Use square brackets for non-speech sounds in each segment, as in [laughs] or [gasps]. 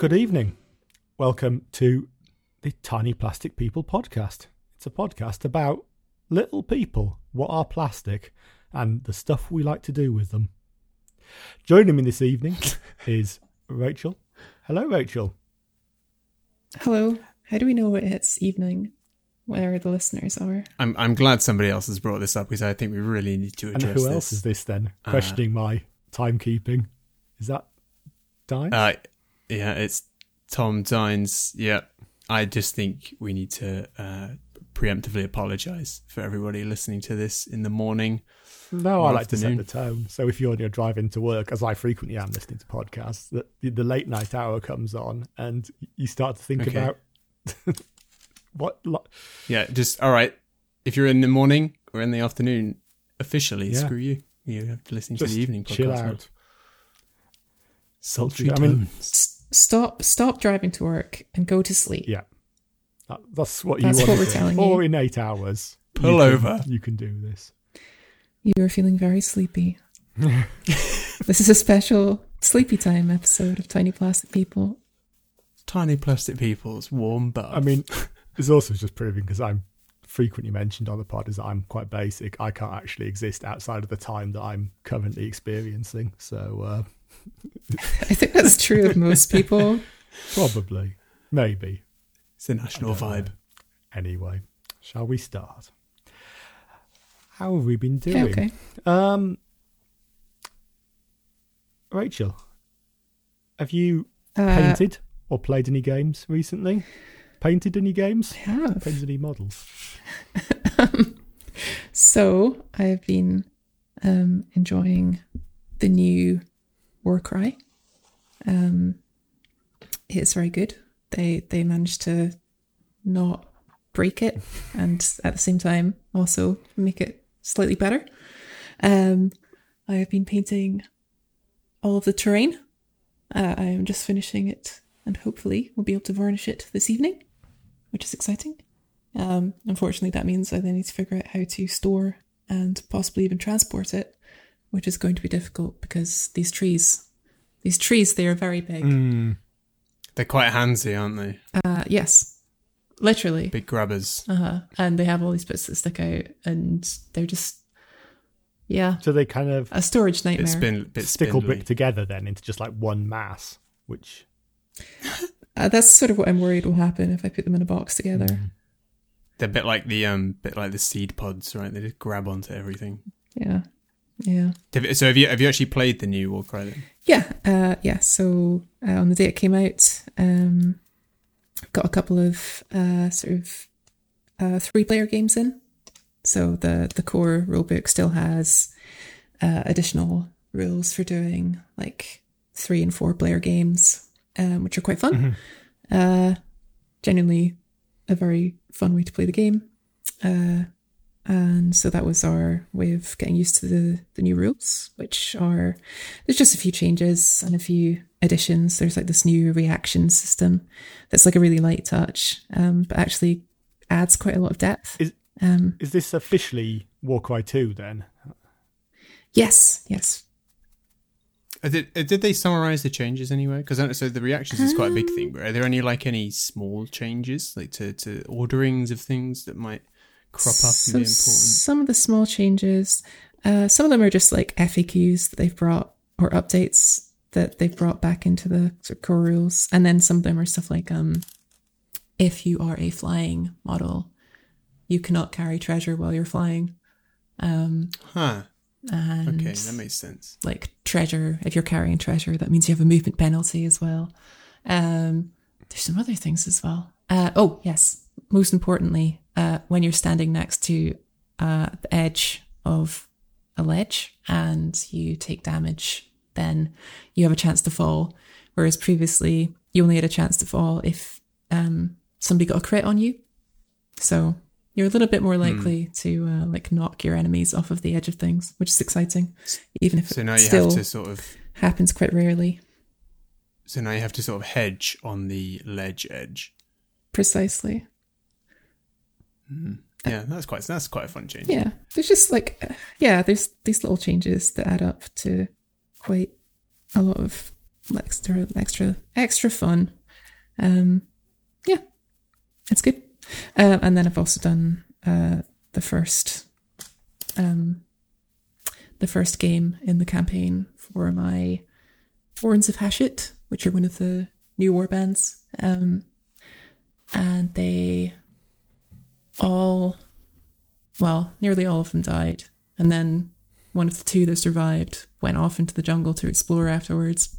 Good evening. Welcome to the Tiny Plastic People podcast. It's a podcast about little people, what are plastic, and the stuff we like to do with them. Joining me this evening [laughs] is Rachel. Hello, Rachel. Hello. How do we know it's evening where the listeners are? I'm I'm glad somebody else has brought this up because I think we really need to And address who this. else is this then? Uh, Questioning my timekeeping. Is that Dine? Uh, yeah, it's Tom Dines. Yeah, I just think we need to uh, preemptively apologise for everybody listening to this in the morning. no, I like to set the tone. So if you're on your drive into work, as I frequently am listening to podcasts, that the, the late night hour comes on and you start to think Okay. about [laughs] what lo- Yeah, just all right. If you're in the morning or in the afternoon, officially, Yeah. screw you. You have to listen just to the evening podcast. chill out. Sultry I mean- tones. S- stop stop driving to work and go to sleep. Yeah. That, that's what That's you what want we're do. telling Or you. in eight hours. Pull you can- over. You can do this. You are feeling very sleepy. [laughs] this is a special sleepy time episode of Tiny Plastic People. Tiny plastic people's warm bath. I mean, [laughs] it's also just proving because I'm frequently mentioned on the pod is that I'm quite basic. I can't actually exist outside of the time that I'm currently experiencing. So uh, I think that's true of most people. [laughs] probably, maybe. it's a national I don't know. vibe. Anyway, shall we start? How have we been doing? Okay. Um, Rachel, have you Uh, painted or played any games recently? Painted any games? I have. Painted any models? [laughs] So I've been um, enjoying the new Warcry. Um, it's very good. They they managed to not break it, and at the same time also make it slightly better. Um, I have been painting all of the terrain. Uh, I am just finishing it, and hopefully we'll be able to varnish it this evening, which is exciting. Um, unfortunately, that means I then need to figure out how to store and possibly even transport it, which is going to be difficult because these trees, these trees, they are very big. Mm, They're quite handsy, aren't they? Uh, yes, literally. Big grabbers. Uh-huh. And they have all these bits that stick out, and they're just, yeah, so they kind of a storage nightmare. Bit spin, bit stickle spindly. brick together then into just like one mass, which Uh, that's sort of what I'm worried will happen if I put them in a box together. Mm. They're a bit like the um, bit like the seed pods, right? They just grab onto everything. Yeah, yeah. So have you have you actually played the new Warcry then? Yeah, uh, yeah. So uh, on the day it came out, um, got a couple of uh, sort of uh, three-player games in. So the the core rulebook still has uh, additional rules for doing like three and four-player games, um, which are quite fun. Uh, genuinely, a very fun way to play the game. Uh, and so that was our way of getting used to the, the new rules, which are there's just a few changes and a few additions. There's like this new reaction system that's like a really light touch, um, but actually adds quite a lot of depth. Is- um, is this officially Warcry 2 then? yes, yes. Did, uh, did they summarize the changes anyway? Because so the reactions is quite a big thing. But are there any like any small changes, like to, to orderings of things that might crop up So and be important? Some of the small changes, uh, some of them are just like FAQs that they've brought or updates that they've brought back into the sort of core rules, and then some of them are stuff like um, if you are a flying model, you cannot carry treasure while you're flying. Um, Huh. and Okay, that makes sense. like treasure, if you're carrying treasure, that means you have a movement penalty as well. Um, there's some other things as well. Uh, oh, yes. Most importantly, uh, when you're standing next to uh, the edge of a ledge and you take damage, then you have a chance to fall. Whereas previously, you only had a chance to fall if um, somebody got a crit on you. So you're a little bit more likely to uh, like knock your enemies off of the edge of things, which is exciting, even if So now it you still have to sort of happens quite rarely. so now you have to sort of hedge on the ledge edge. Precisely. Yeah, that's quite that's quite a fun change. Yeah, there's just like, uh, yeah, there's these little changes that add up to quite a lot of extra, extra, extra fun. Um, yeah, it's good. Uh, and then I've also done uh, the first, um, the first game in the campaign for my Warrens of Hashut, which are one of the new war bands. Um, and they all, well, nearly all of them died. And then one of the two that survived went off into the jungle to explore afterwards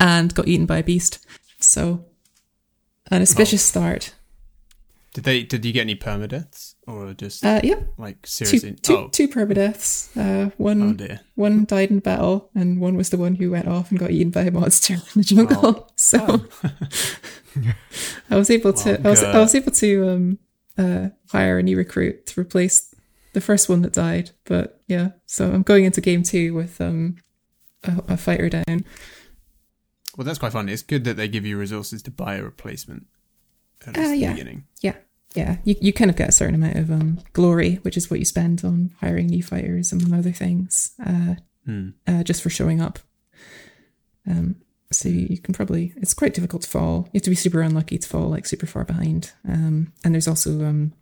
and got eaten by a beast. So, an auspicious start. Did they? Did you get any permadeaths or just Uh, yeah, like two, seriously? two, oh, two permadeaths. Uh, one oh one died in battle, and one was the one who went off and got eaten by a monster [laughs] in the jungle. So [laughs] I was able to, I was, I was able to um, uh, hire a new recruit to replace the first one that died. But yeah, so I'm going into game two with um, a, a fighter down. Well, that's quite fun. It's good that they give you resources to buy a replacement at Uh, the yeah. beginning. Yeah, yeah, you you kind of get a certain amount of um, glory, which is what you spend on hiring new fighters, among other things. Uh, Hmm. uh, just for showing up. Um, so you can probably it's quite difficult to fall. You have to be super unlucky to fall like super far behind. Um, and there's also um,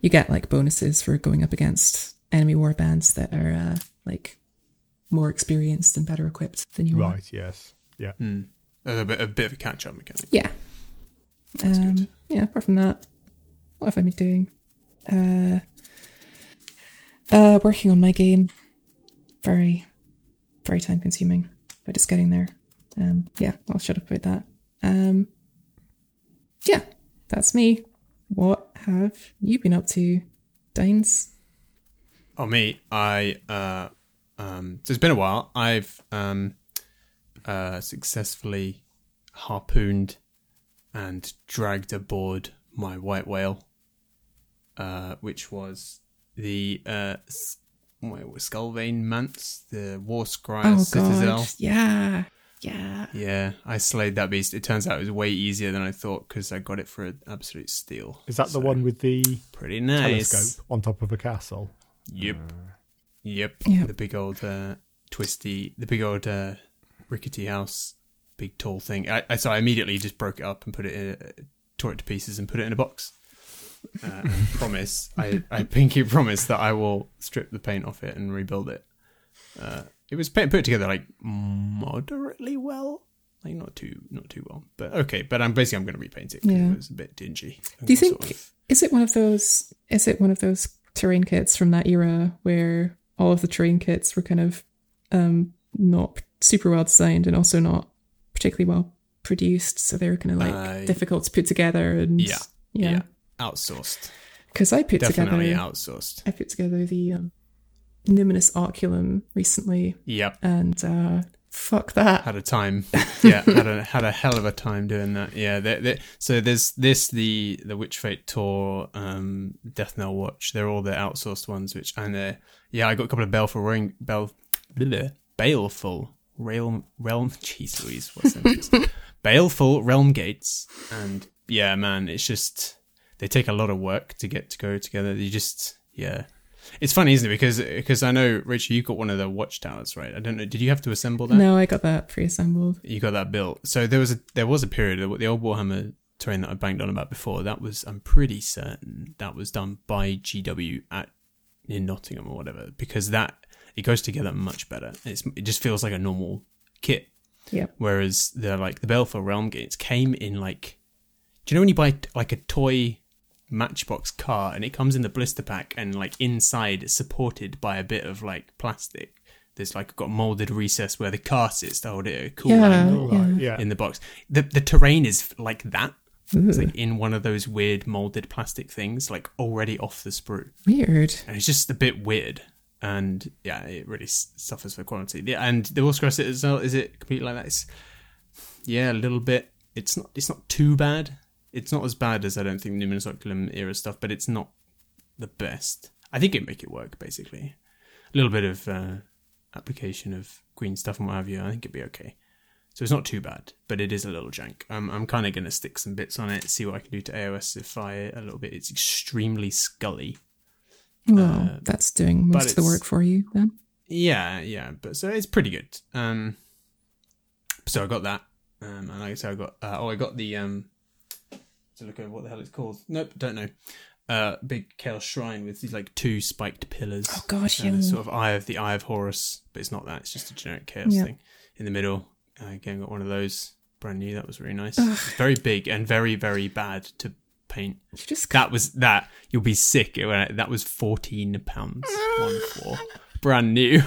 you get like bonuses for going up against enemy war bands that are uh, like more experienced and better equipped than you are. Right, yes. Yeah. Hmm. A bit, a bit of a catch-up mechanic. Yeah. That's Um, good. yeah. Apart from that, what have I been doing? Uh, uh, working on my game. Very, very time consuming, but it's getting there. Um, yeah, I'll shut up about that. Um, yeah, that's me. What have you been up to, Dines? Oh, me. I uh, um, so it's been a while. I've um, uh, successfully harpooned and dragged aboard my white whale, uh, which was the uh, S- what it was Skullvane Manse, the War Scryer Oh Citadel. Yeah, yeah. Yeah, I slayed that beast. It turns out it was way easier than I thought because I got it for an absolute steal. Is that the one with the Pretty nice. telescope on top of a castle? Yep. Yep. Yep. The big old uh, twisty, the big old uh, rickety house, big tall thing. I, I so I immediately just broke it up and put it in, uh, tore it to pieces and put it in a box. Uh, [laughs] promise, I, I pinky promise that I will strip the paint off it and rebuild it. Uh, it was put together like moderately well, like not too not too well, but okay. But I'm basically I'm going to repaint it. Yeah. it was a bit dingy. Do you Sort think- of- Is it one of those? Is it one of those terrain kits from that era where all of the terrain kits were kind of um, not super well designed and also not particularly well produced, so they were kind of like Uh, difficult to put together? And Yeah. yeah, yeah, outsourced, because I put definitely together outsourced. I put together the um, Numinous Oculum recently, Yep. and uh, fuck that. had a time. [laughs] Yeah had a had a hell of a time doing that. Yeah they they so there's this the the Witchfate Tor um death knell watch. They're all the outsourced ones which and uh yeah i got a couple of baleful ring bel bleh, baleful realm realm [laughs] jeez louise what's that [laughs] baleful realm gates. And yeah man it's just they take a lot of work to get to go together. You just yeah it's funny isn't it because because i know richard you got one of the watchtowers right i don't know did you have to assemble that No, I got that pre-assembled. you got that built. So there was a there was a period of the old Warhammer terrain that I banged on about before. That was I'm pretty certain that was done by GW at in Nottingham or whatever because that it goes together much better. It's, it just feels like a normal kit. Yep. Whereas the like the Baleful Realm gates came in like, do you know when you buy like a toy Matchbox car and it comes in the blister pack and like inside it's supported by a bit of like plastic. There's like got molded recess where the car sits to hold it at a cool Yeah. angle All right, yeah. in the box. The the terrain is like that. It's like in one of those weird molded plastic things, like already off the sprue, weird. and it's just a bit weird. And yeah, it really s- suffers for quality. Yeah, and the Oscar is is it completely like that? It's, yeah, a little bit. It's not. It's not too bad. It's not as bad as I don't think Numinous Oculum era stuff, but it's not the best. I think it make it work basically. A little bit of uh, application of green stuff and what have you. I think it'd be okay. So it's not too bad, but it is a little jank. I'm I'm kind of gonna stick some bits on it, see what I can do to AOSify it a little bit. It's extremely scully. Well, Uh, that's doing most of the work for you then. Yeah, yeah, but so it's pretty good. Um, so I got that, um, and like I said, I got uh, oh, I got the um, to look over what the hell it's called. Nope, don't know. Uh, big Chaos Shrine with these like two spiked pillars. Oh gosh, uh, yeah. sort of eye of the Eye of Horus, but it's not that. It's just a generic Chaos Yeah. thing in the middle. Uh, again, got one of those brand new. That was really nice. Very big and very very bad to paint. Just That was that. You'll be sick. That was fourteen pounds. One four, brand new.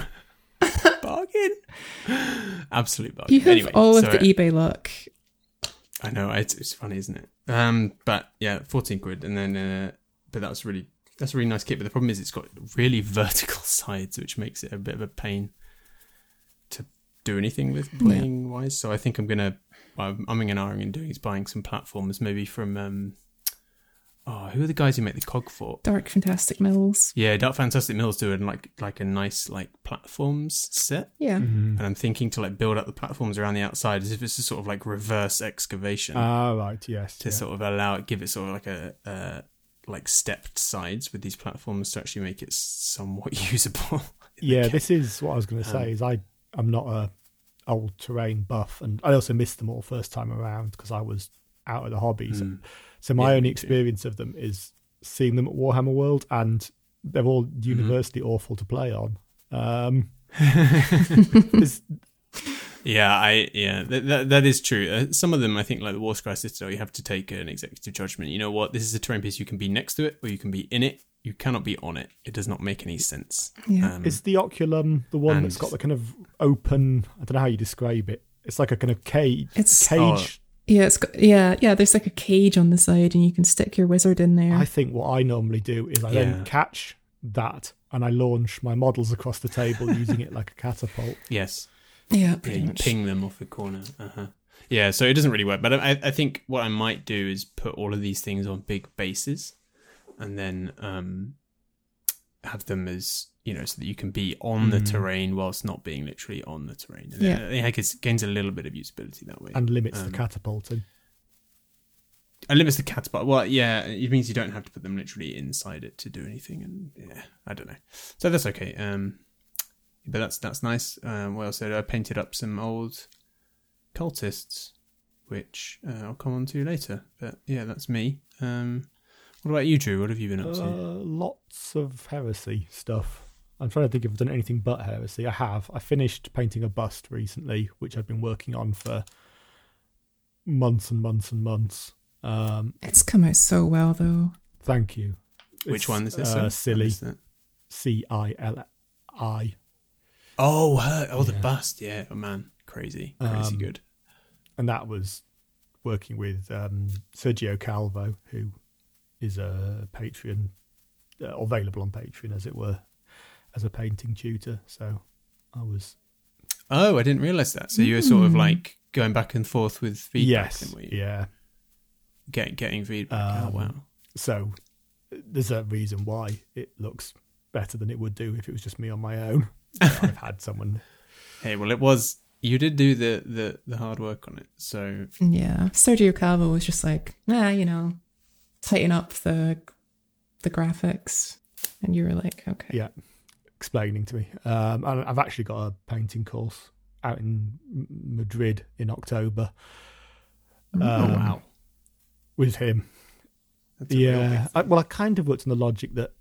[laughs] bargain. Absolute bargain. you have anyway, all of so the eBay luck. I know it's, it's funny, isn't it? Um, but yeah, fourteen quid, and then uh, but that was really that's a really nice kit. But the problem is it's got really [laughs] vertical sides, which makes it a bit of a pain to do anything with playing wise. So I think I'm gonna I'm umming and ahhing and doing is buying some platforms, maybe from um, oh, who are the guys who make the cog fort? Dark Fantastic Mills. Yeah, Dark Fantastic Mills do doing like like a nice like platforms set. Yeah. Mm-hmm. And I'm thinking to like build up the platforms around the outside as if it's a sort of like reverse excavation Ah, right, yes. to yeah. sort of allow it, give it sort of like a, uh, like stepped sides with these platforms to actually make it somewhat [laughs] usable. yeah, this is what I was going to Um, say. Is I I'm not a old terrain buff, and I also missed them all first time around because I was out of the hobbies. Mm. So my Yeah, only me too. experience of them is seeing them at Warhammer World, and they're all Mm-hmm. universally awful to play on. Um, [laughs] Yeah, I yeah that that, that is true. Uh, some of them, I think, like the War Scry Citadel, you have to take an executive judgment. You know what? This is a terrain piece. You can be next to it, or you can be in it. You cannot be on it. It does not make any sense. Yeah. Um, is the oculum the one and- that's got the kind of open? I don't know how you describe it. It's like a kind of cage. It's cage. Oh. Yeah, it's got, yeah, yeah. There's like a cage on the side, and you can stick your wizard in there. I think what I normally do is I Yeah. then catch that and I launch my models across the table [laughs] using it like a catapult. yes, yeah, yeah, you ping them off the corner. Uh-huh. Yeah, so it doesn't really work. But I, I think what I might do is put all of these things on big bases, and then um, have them as you know, so that you can be on the Mm. terrain whilst not being literally on the terrain. And Yeah. I think it gains a little bit of usability that way. and limits Um, the catapulting. It limits the catapult. well, yeah, it means you don't have to put them literally inside it to do anything, and yeah, I don't know. So that's okay. Um, but that's that's nice. Um, what else? I I painted up some old cultists, which uh, I'll come on to later. But yeah, that's me. Um, what about you, Drew? What have you been up Uh, to? lots of heresy stuff. I'm trying to think if I've done anything but heresy. I have. I finished painting a bust recently, which I've been working on for months and months and months. Um, It's come out so well, though. thank you. Which It's, one is this? Uh, silly. C I L I. Oh, her. Oh, the bust. Yeah. Oh man, crazy, crazy Um, good. and that was working with um, Sergio Calvo, who is a Patreon, uh, available on Patreon, as it were, as a painting tutor. So I was Oh, I didn't realize that. So you were sort of Mm. like going back and forth with feedback. yes, then, were you? yeah. Get, getting feedback. oh Um, wow. So there's a reason why it looks better than it would do if it was just me on my own. [laughs] I've had someone. Hey, well, it was. You did do the the the hard work on it. So Yeah, Sergio Calvo was just like, nah, you know, tighten up the the graphics, and you were like, okay, Yeah, explaining to me. Um, and I've actually got a painting course out in Madrid in October. Oh Um, wow. with him. That's a real big Yeah, I, well, I kind of worked on the logic that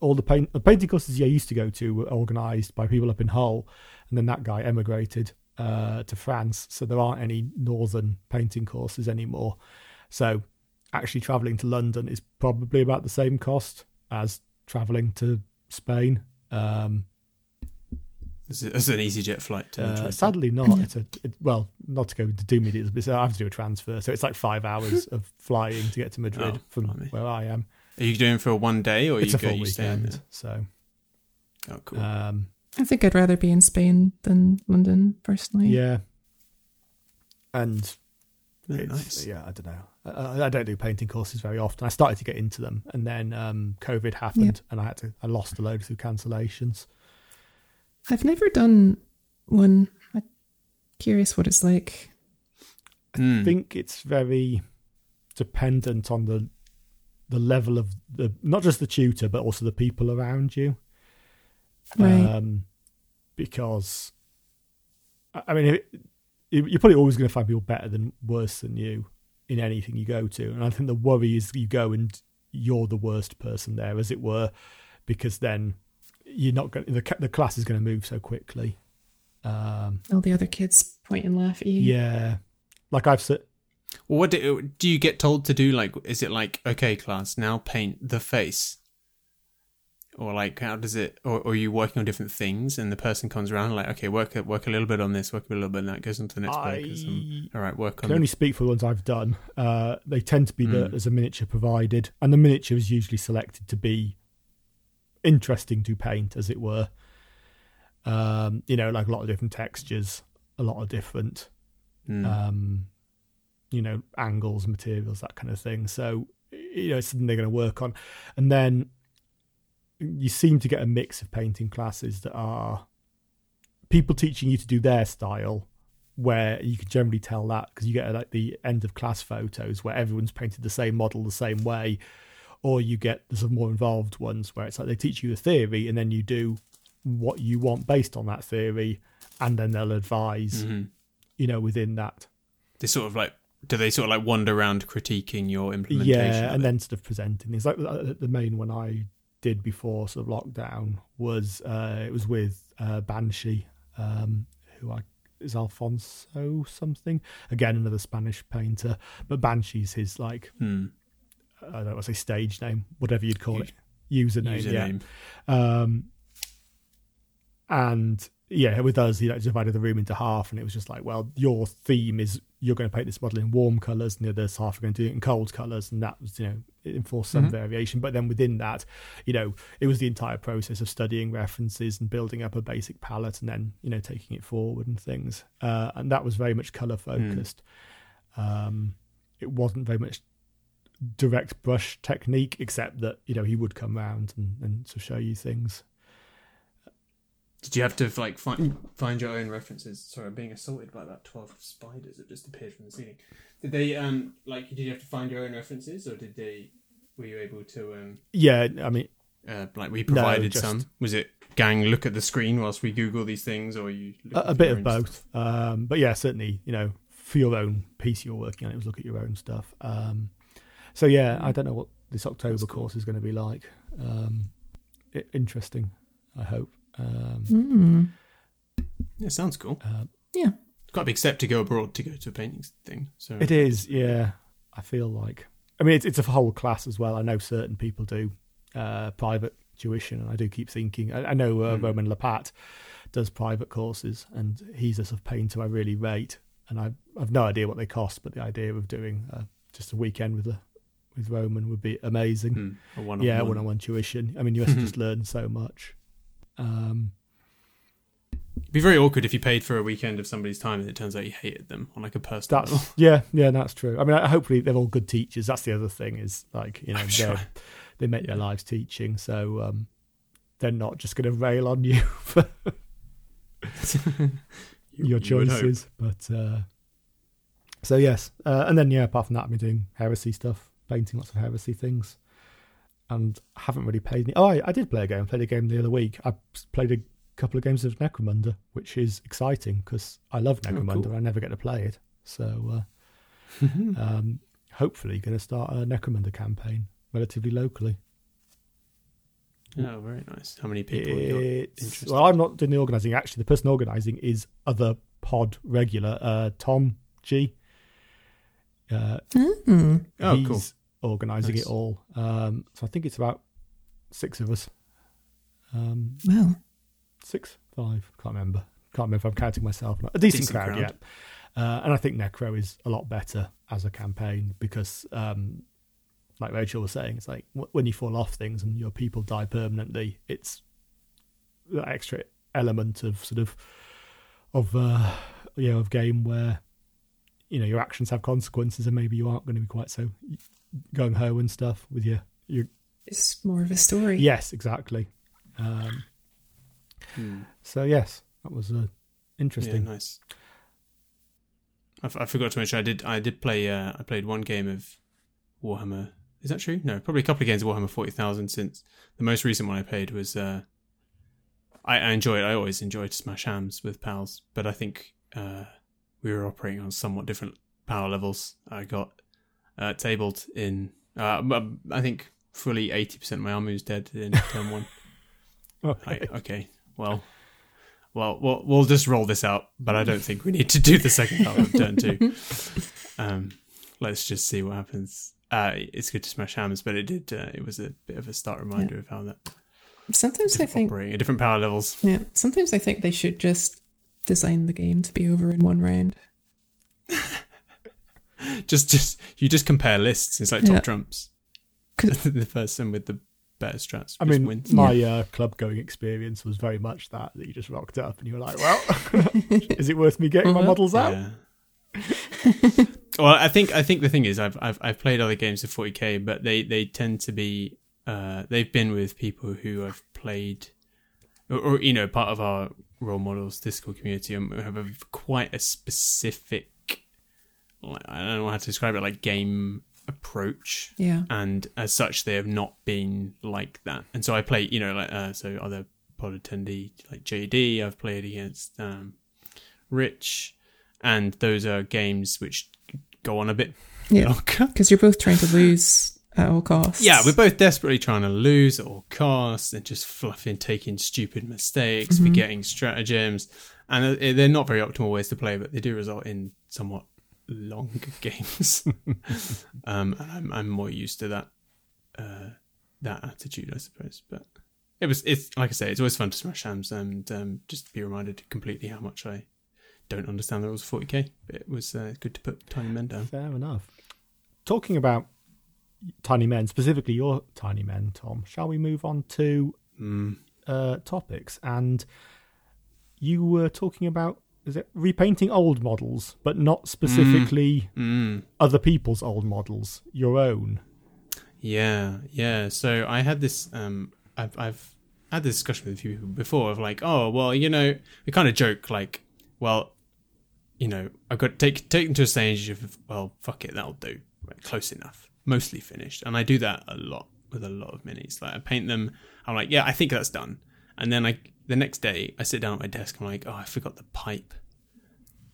all the paint the painting courses I used to go to were organised by people up in Hull, and then that guy emigrated uh, to France, so there aren't any northern painting courses anymore. So actually travelling to London is probably about the same cost as travelling to Spain. Um, It's, a- it's an easyJet flight to uh, Madrid. sadly, not. It's a it, well, not to go into too many details, but I have to do a transfer, so it's like five hours [laughs] of flying to get to Madrid Oh, from blimey. where I am. Are you doing for one day or it's you a go? full You stay in weekend, so? Oh, cool. um, I think I'd rather be in Spain than London personally. yeah. And Yeah, nice. yeah, I don't know. I, I don't do painting courses very often. I started to get into them, and then um, COVID happened, and I had to. I lost a load through cancellations. I've never done one. I'm curious what it's like. I think it's very dependent on the the level of the not just the tutor, but also the people around you. Right. um, because I I mean, it, you're probably always going to find people better than worse than you in anything you go to. And I think the worry is you go and you're the worst person there, as it were, because then you're not going. The the class is going to move so quickly. Um, All the other kids point and laugh at you. yeah, like I've said. Well, what do, do you get told to do? Like, is it like, okay, class, now paint the face? Or like, how does it? Or, or are you working on different things, and the person comes around like, okay, work a, work a little bit on this, work a little bit on that, goes on to the next I work. All right, work on. can only speak for the ones I've done. Uh, they tend to be that Mm. there's a miniature provided, and the miniature is usually selected to be interesting to paint, as it were. Um, you know, like a lot of different textures, a lot of different, Mm. um, you know, angles, materials, that kind of thing. So, you know, it's something they're going to work on, and then you seem to get a mix of painting classes that are people teaching you to do their style where you can generally tell that because you get like the end of class photos where everyone's painted the same model the same way or you get the sort of more involved ones where it's like they teach you the theory and then you do what you want based on that theory and then they'll advise Mhm. you know within that They sort of like, do they sort of like wander around critiquing your implementation? yeah and then sort of presenting things like the the main one i did before sort of lockdown was uh it was with uh banshee um who i is alfonso something again another spanish painter but banshee's his like Hmm. i don't want to say stage name whatever you'd call it username, username. yeah um and yeah with us he like divided the room into half and it was just like well your theme is you're going to paint this model in warm colors and the other half are going to do it in cold colors and that was you know it enforced some Mhm. variation. But then within that you know it was the entire process of studying references and building up a basic palette and then you know taking it forward and things. Uh, and that was very much color focused. Um it wasn't very much direct brush technique except that you know he would come round and, and to show you things Did you have to like find find your own references? Sorry, I'm being assaulted by about twelve spiders that just appeared from the ceiling. Did they um like did you have to find your own references or did they were you able to um yeah i mean uh, like we provided just- some? Was it gang look at the screen whilst we Google these things or you a, a bit of both um but yeah certainly you know for your own piece you're working on it was look at your own stuff um so yeah i don't know what this october cool. course is going to be like um i interesting i hope um Mm. Yeah, sounds cool. uh, It's quite a big step to go abroad to go to a painting thing. So It is, yeah. I feel like. I mean, it's it's a whole class as well. I know certain people do uh, private tuition, and I do keep thinking. I, I know uh, Mm. Roman Lappat does private courses, and he's a sort of painter I really rate. And I I've no idea what they cost, but the idea of doing uh, just a weekend with a with Roman would be amazing. Hmm, a one yeah, one-on-one tuition. I mean, you have to just learn so much. Um, It'd be very awkward if you paid for a weekend of somebody's time and it turns out you hated them on like a personal level. [laughs] yeah, yeah, that's true. I mean, hopefully they're all good teachers. That's the other thing is like you [laughs] know sure. they make their lives teaching, so um, they're not just going to rail on you [laughs] for You- your you choices. But uh, so yes, uh, and then yeah, apart from that, I've been doing heresy stuff, painting lots of heresy things, and haven't really played any. Oh, I, I did play a game. I played a game the other week. I played a couple of games of Necromunda, which is exciting because I love Oh, Necromunda. cool. and I never get to play it, so uh, [laughs] um, hopefully going to start a Necromunda campaign relatively locally. oh, very nice. How many people? have? It's, well, I'm not doing the organising. Actually, the person organising is other pod regular uh, Tom G. Uh, Mm. Oh, cool. Organising Nice. it all. Um, so I think it's about six of us. Um, Well, six, five, can't remember. Can't remember if I'm counting myself. not. A decent, Decent crowd, crowd. yeah. Uh, and I think Necro is a lot better as a campaign because, um, like Rachel was saying, it's like w- when you fall off things and your people die permanently, it's that extra element of sort of of uh, you know of game where you know your actions have consequences and maybe you aren't going to be quite so gung ho and stuff with your your it's more of a story. yes exactly. Um, Hmm. so yes, that was uh, interesting. Yeah, nice. I, f- I forgot to mention I did I did play uh, I played one game of Warhammer. Is that true? No, probably a couple of games of Warhammer Forty Thousand. Since the most recent one I played was uh, I, I it. I always enjoy to Smash Hams with pals, but I think uh, we were operating on somewhat different power levels. I got uh, tabled in. Uh, I think fully eighty percent of my army was dead in [laughs] turn one. Okay. Right, okay. Well, well, we'll we'll just roll this out, but I don't think we need to do the second half of turn two. [laughs] Um, let's just see what happens. Uh, it's good to smash hammers, but it did. Uh, it was a bit of a start reminder of how that Sometimes I think, operating at different power levels. yeah, sometimes I think they should just design the game to be over in one round. [laughs] Just, just you just compare lists. It's like top Yeah. trumps. 'Cause- [laughs] the person with the better strats. I mean, wins. my uh, club going experience was very much that that you just rocked up and you were like, "Well, [laughs] is it worth me getting my Uh-huh. models out?" Yeah. well, I think I think the thing is I've I've I've played other games of 40k, but they they tend to be uh they've been with people who have played or, or you know part of our role models Discord community and have a quite a specific like, I don't know how to describe it like game approach. Yeah. and as such they have not been like that. And so i play you know like uh, so other pod attendee like jd i've played against um rich. And those are games which go on a bit Yeah. Because you're both trying to lose at all costs. yeah we're both desperately trying to lose at all costs. And just fluffing taking stupid mistakes forgetting stratagems. And uh, they're not very optimal ways to play but they do result in somewhat longer [laughs] games [laughs] um and I'm, I'm more used to that uh that attitude i suppose but it was it's like i say it's always fun to smash hams and um just be reminded completely how much i don't understand the rules of 40k it was uh, good to put tiny men down Fair enough. Talking about tiny men, specifically your tiny men, Tom, shall we move on to mm. uh, topics? And you were talking about is it repainting old models, but not specifically Mm. other people's old models, your own. Yeah, yeah. So I had this. Um, I've I've had this discussion with a few people before of like, oh well, you know, we kind of joke like, well, you know, I've got to take take them to a stage of well, fuck it, that'll do, right, close enough, mostly finished, and I do that a lot with a lot of minis. Like I paint them, I'm like, yeah, I think that's done, and then I the next day I sit down at my desk, I'm like, oh, I forgot the pipe.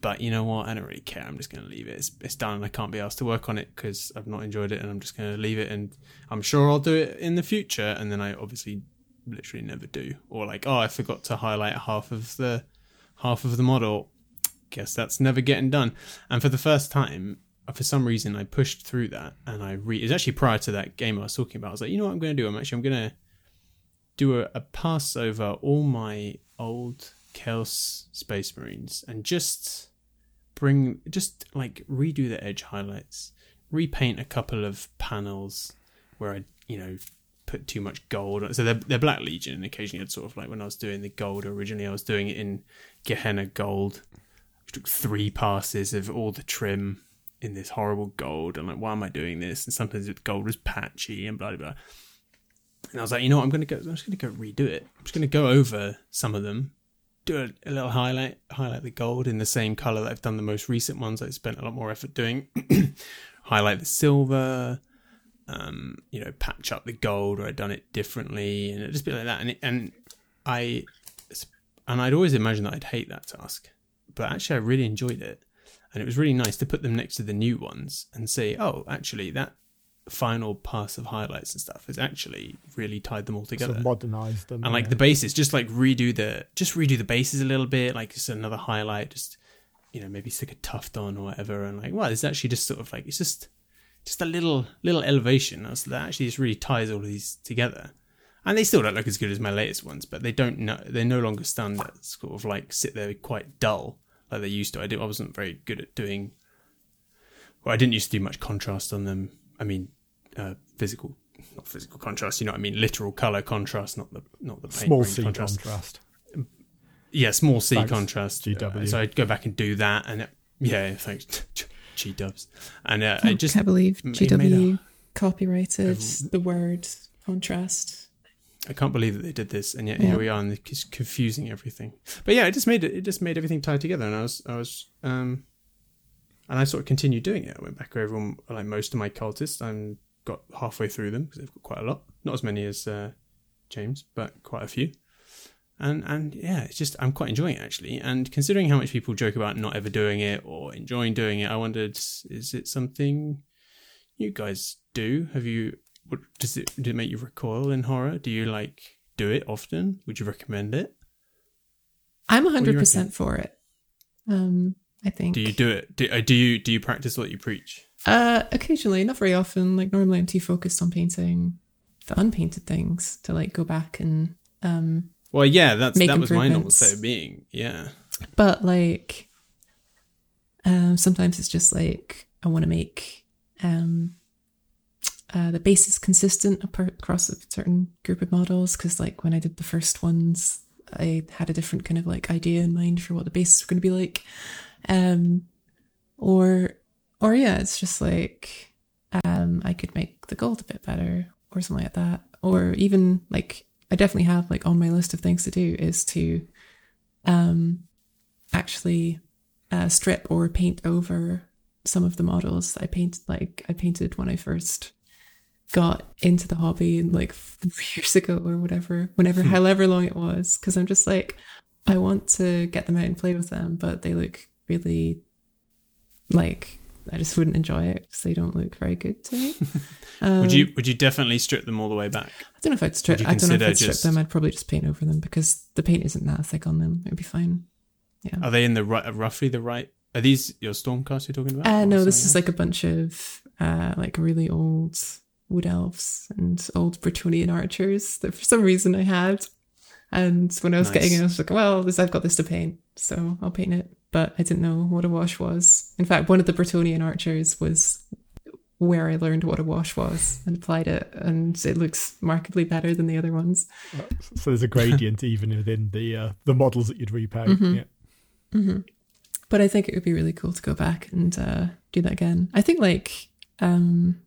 But you know what? I don't really care. I'm just going to leave it. It's, it's done, and I can't be asked to work on it because I've not enjoyed it, and I'm just going to leave it. And I'm sure I'll do it in the future. And then I obviously literally never do. Or like, oh, I forgot to highlight half of the half of the model. Guess that's never getting done. And for the first time, for some reason, I pushed through that, and I re. It's actually prior to that game I was talking about. I was like, you know what I'm going to do? I'm actually I'm going to do a, a pass over all my old Chaos Space Marines and just bring just like redo the edge highlights, repaint a couple of panels where I you know put too much gold. So they're they're Black Legion, and occasionally I'd sort of like when I was doing the gold originally, I was doing it in Gehenna gold. Which took three passes of all the trim in this horrible gold. and like, why am I doing this? And sometimes the gold was patchy and blah blah blah. And I was like, you know what, I'm gonna go. I'm just gonna go redo it. I'm just gonna go over some of them, do a, a little highlight, highlight the gold in the same color that I've done the most recent ones. I spent a lot more effort doing. [clears throat] highlight the silver, um, you know, patch up the gold where I'd done it differently, and it just be like that. And it, and I, and I'd always imagined that I'd hate that task, but actually I really enjoyed it, and it was really nice to put them next to the new ones and say, oh, actually that final pass of highlights and stuff has actually really tied them all together Sort of modernised them. and like yeah. the bases just like redo the just redo the bases a little bit like just another highlight just you know maybe stick a tuft on or whatever and like well it's actually just sort of like it's just just a little little elevation that's that actually just really ties all of these together and they still don't look as good as my latest ones but they don't know they no longer stand that sort of like sit there quite dull like they used to i did i wasn't very good at doing well i didn't used to do much contrast on them i mean uh physical not physical contrast you know what i mean literal color contrast not the not the paint small C contrast contrast. yeah, small C Thanks, contrast. GW. Uh, so I'd go back and do that, and it, yeah, thanks, [laughs] G Dubs, and uh, I I just can't believe GW a- copyrighted a- the word contrast. I can't believe that they did this, and yet Yeah. here we are, and it's confusing everything. But yeah, it just made it. It just made everything tie together, and I was, I was, um, and I sort of continued doing it. I went back over like most of my cultists, and got halfway through them because they've got quite a lot. Not as many as uh, James, but quite a few. and and yeah, it's just I'm quite enjoying it actually. And considering how much people joke about not ever doing it or enjoying doing it, I wondered, is it something you guys do? Have you? What does it? Did it make you recoil in horror? Do you like do it often? Would you recommend it? I'm do 100 percent for it. Um, I think. Do you do it? Do, uh, do you do you practice what you preach? Uh, occasionally, not very often. Like normally, I'm too focused on painting the unpainted things to like go back and um. Well, yeah, that's that was my normal state of being. Yeah, But like, um, sometimes it's just like I want to make um. Uh, the base is consistent across a certain group of models because, like, when I did the first ones, I had a different kind of like idea in mind for what the bases were going to be like. Um, or, or yeah, it's just like, um, I could make the gold a bit better or something like that. Or even like, I definitely have like on my list of things to do is to, um, actually, uh, strip or paint over some of the models I painted, like I painted when I first got into the hobby like [laughs] years ago or whatever, whenever, however long it was. Cause I'm just like, I want to get them out and play with them, but they look really like I just wouldn't enjoy it because they don't look very good to me. [laughs] Um, would you would you definitely strip them all the way back? I don't know if I'd strip. I don't know if I'd strip them. I'd probably just paint over them because the paint isn't that thick on them. It'd be fine. Yeah. Are they in the right, roughly the right? Are these your stormcast you're talking about? Uh, no, this something is like a bunch of uh, like really old wood elves and old Bretonnian archers that for some reason I had. And when I was Nice. getting it, I was like, well, this, I've got this to paint, so I'll paint it. But I didn't know what a wash was. In fact, one of the Bretonnian archers was where I learned what a wash was and applied it, and it looks markedly better than the other ones. So there's a gradient [laughs] even within the uh, the models that you'd repaint. Mhm. Yeah. hmm But I think it would be really cool to go back and uh, do that again. I think like um,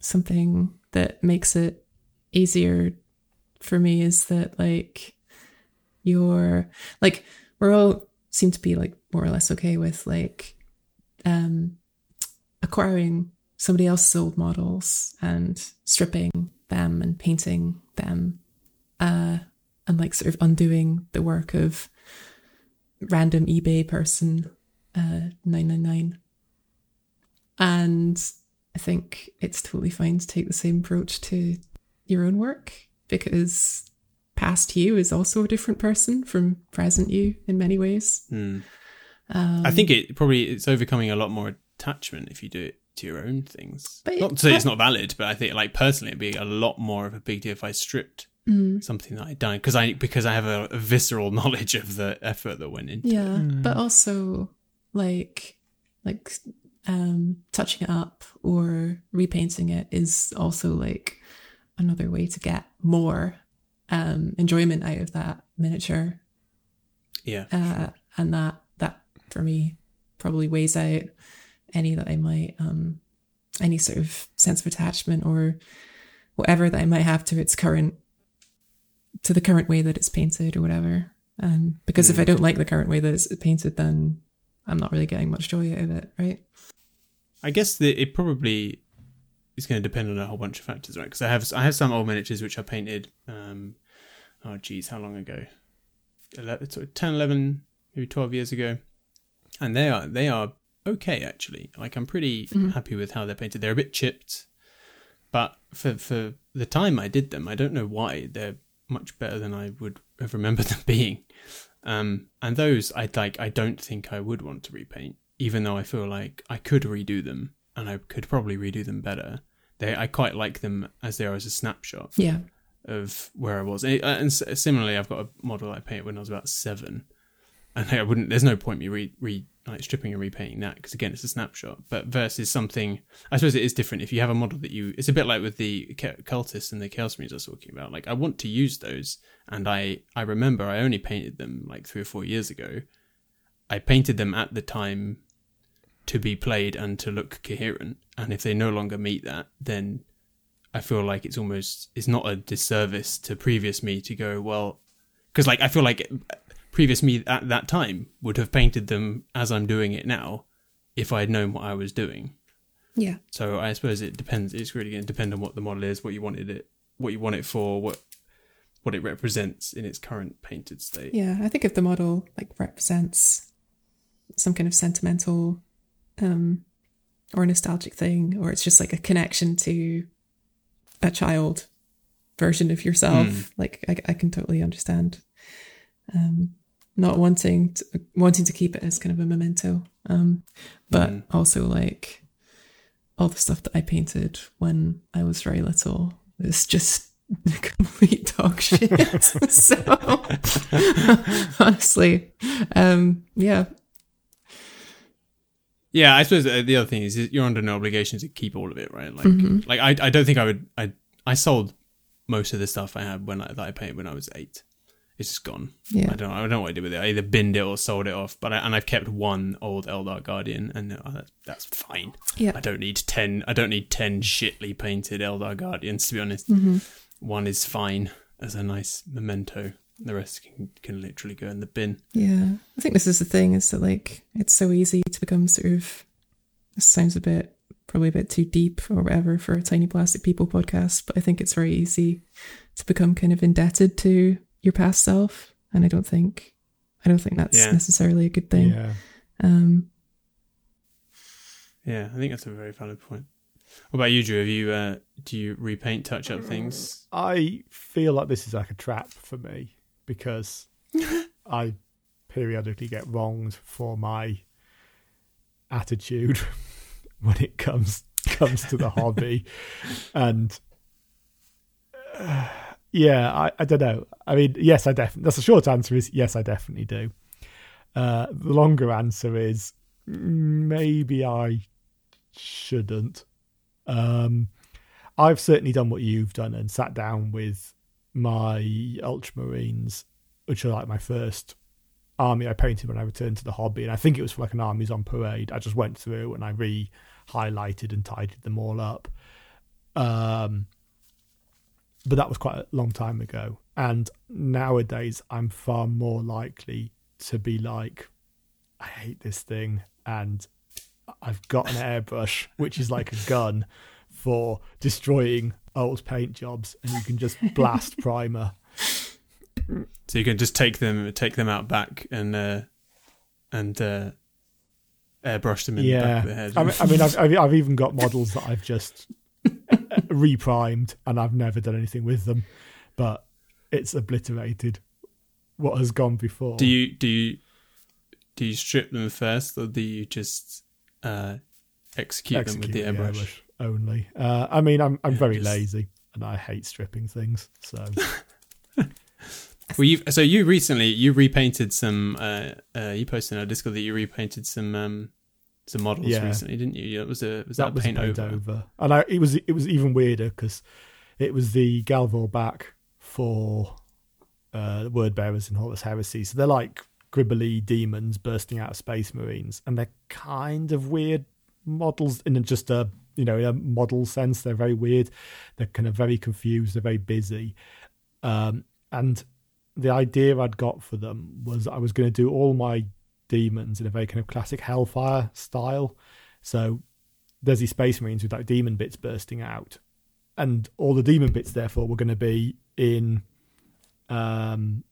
something that makes it easier for me is that like you're like we're all seem to be like more or less okay with like um acquiring somebody else's old models and stripping them and painting them uh and like sort of undoing the work of random eBay person uh 999 and I think it's totally fine to take the same approach to your own work because past you is also a different person from present you in many ways. Hmm. Um, I think it probably it's overcoming a lot more attachment if you do it to your own things. But- not to say it's not valid, but I think like personally it'd be a lot more of a big deal if I stripped Mm, something that I'd done because I because I have a, a visceral [laughs] knowledge of the effort that went into. it. yeah, Mm. but also like like um touching it up or repainting it is also like another way to get more um enjoyment out of that miniature Yeah. uh, and that that for me probably weighs out any that I might um any sort of sense of attachment or whatever that I might have to its current to the current way that it's painted or whatever. Um, because if Mm. I don't like the current way that it's painted, then I'm not really getting much joy out of it, right? I guess that it probably is going to depend on a whole bunch of factors, right? Because I have I have some old miniatures which I painted. Um, oh, geez, how long ago? 11, sort of 10, 11, maybe twelve years ago, and they are they are okay actually. Like I'm pretty Mhm. happy with how they're painted. They're a bit chipped, but for for the time I did them, I don't know why they're much better than I would have remembered [laughs] them being. Um, and those I like. I don't think I would want to repaint, even though I feel like I could redo them, and I could probably redo them better. They, I quite like them as they are as a snapshot Yeah. of where I was. And, and similarly, I've got a model I painted when I was about seven, and I wouldn't. There's no point me re, re like stripping and repainting that because again, it's a snapshot. But versus something, I suppose it is different. If you have a model that you, it's a bit like with the cultists and the chaos marines I was talking about. Like I want to use those, and I I remember I only painted them like three or four years ago. I painted them at the time to be played and to look coherent. And if they no longer meet that, then I feel like it's almost it's not a disservice to previous me to go well, because like I feel like previous me at that time would have painted them as I'm doing it now, if I had known what I was doing. Yeah. So I suppose it depends. It's really going to depend on what the model is, what you wanted it, what you want it for, what what it represents in its current painted state. Yeah, I think if the model like represents some kind of sentimental um, or a nostalgic thing, or it's just like a connection to a child version of yourself, Mm. like I, I can totally understand um, not wanting to, wanting to keep it as kind of a memento, um, but Mm. also like all the stuff that I painted when I was very little is just [laughs] complete dog shit. [laughs] so [laughs] honestly, um, yeah, Yeah, I suppose uh, the other thing is you're under no obligation to keep all of it, right? Like, Mhm. like I, I don't think I would. I, I sold most of the stuff I had when I, that I painted when I was eight. It's just gone. yeah. I don't. I don't know what I did with it. I either binned it or sold it off. But I, and I've kept one old Eldar Guardian, and uh, that's, fine. Yeah. I don't need ten. I don't need ten shitly painted Eldar Guardians. To be honest, hmm one is fine as a nice memento. The rest can can literally go in the bin. Yeah. I think this is the thing is that like it's so easy to become sort of this sounds a bit probably a bit too deep or whatever for a tiny plastic people podcast, but I think it's very easy to become kind of indebted to your past self. And I don't think I don't think that's Yeah. necessarily a good thing. Yeah. Um Yeah, I think that's a very valid point. What about you, Drew? Have you uh, do you repaint, touch up things? I feel like this is like a trap for me because [laughs] I periodically get wronged for my attitude [laughs] when it comes comes to the hobby, [laughs] and uh, yeah, I, I don't know. I mean, yes, I definitely. That's the short answer is yes, I definitely do. Uh, the longer answer is maybe I shouldn't. Um, I've certainly done what you've done and sat down with my Ultramarines, which are like my first army I painted when I returned to the hobby. And I think it was for like an armies on parade. I just went through and I re highlighted and tidied them all up. Um, but that was quite a long time ago. And nowadays, I'm far more likely to be like, I hate this thing. And I've got an [laughs] airbrush, which is like a gun for destroying old paint jobs, and you can just [laughs] blast primer. So you can just take them, take them out back, and uh, and uh, airbrush them in the back yeah, of the head. I mean, I mean I've, I've I've even got models that I've just [laughs] reprimed, and I've never done anything with them, but it's obliterated what has gone before. do you do you do you strip them first, or do you just uh, execute, them with the Execute airbrush? Only? Uh, I mean, I'm I'm very just- lazy, and I hate stripping things. So [laughs] Well, you so you recently you repainted some. Uh, uh, you posted on our Discord that you repainted some um, some models Yeah. recently, didn't you? Yeah, was a was that, that was paint, paint over? over. and I, it was it was even weirder because it was the Gal Vorbak for uh, word bearers in Horus Heresy. So they're like gribbly demons bursting out of space marines, and they're kind of weird models in just a you know in a model sense. They're very weird. They're kind of very confused. They're very busy, um, and the idea I'd got for them was I was going to do all my demons in a very kind of classic Hellfire style. So there's these space marines with like demon bits bursting out, and all the demon bits therefore were going to be in um,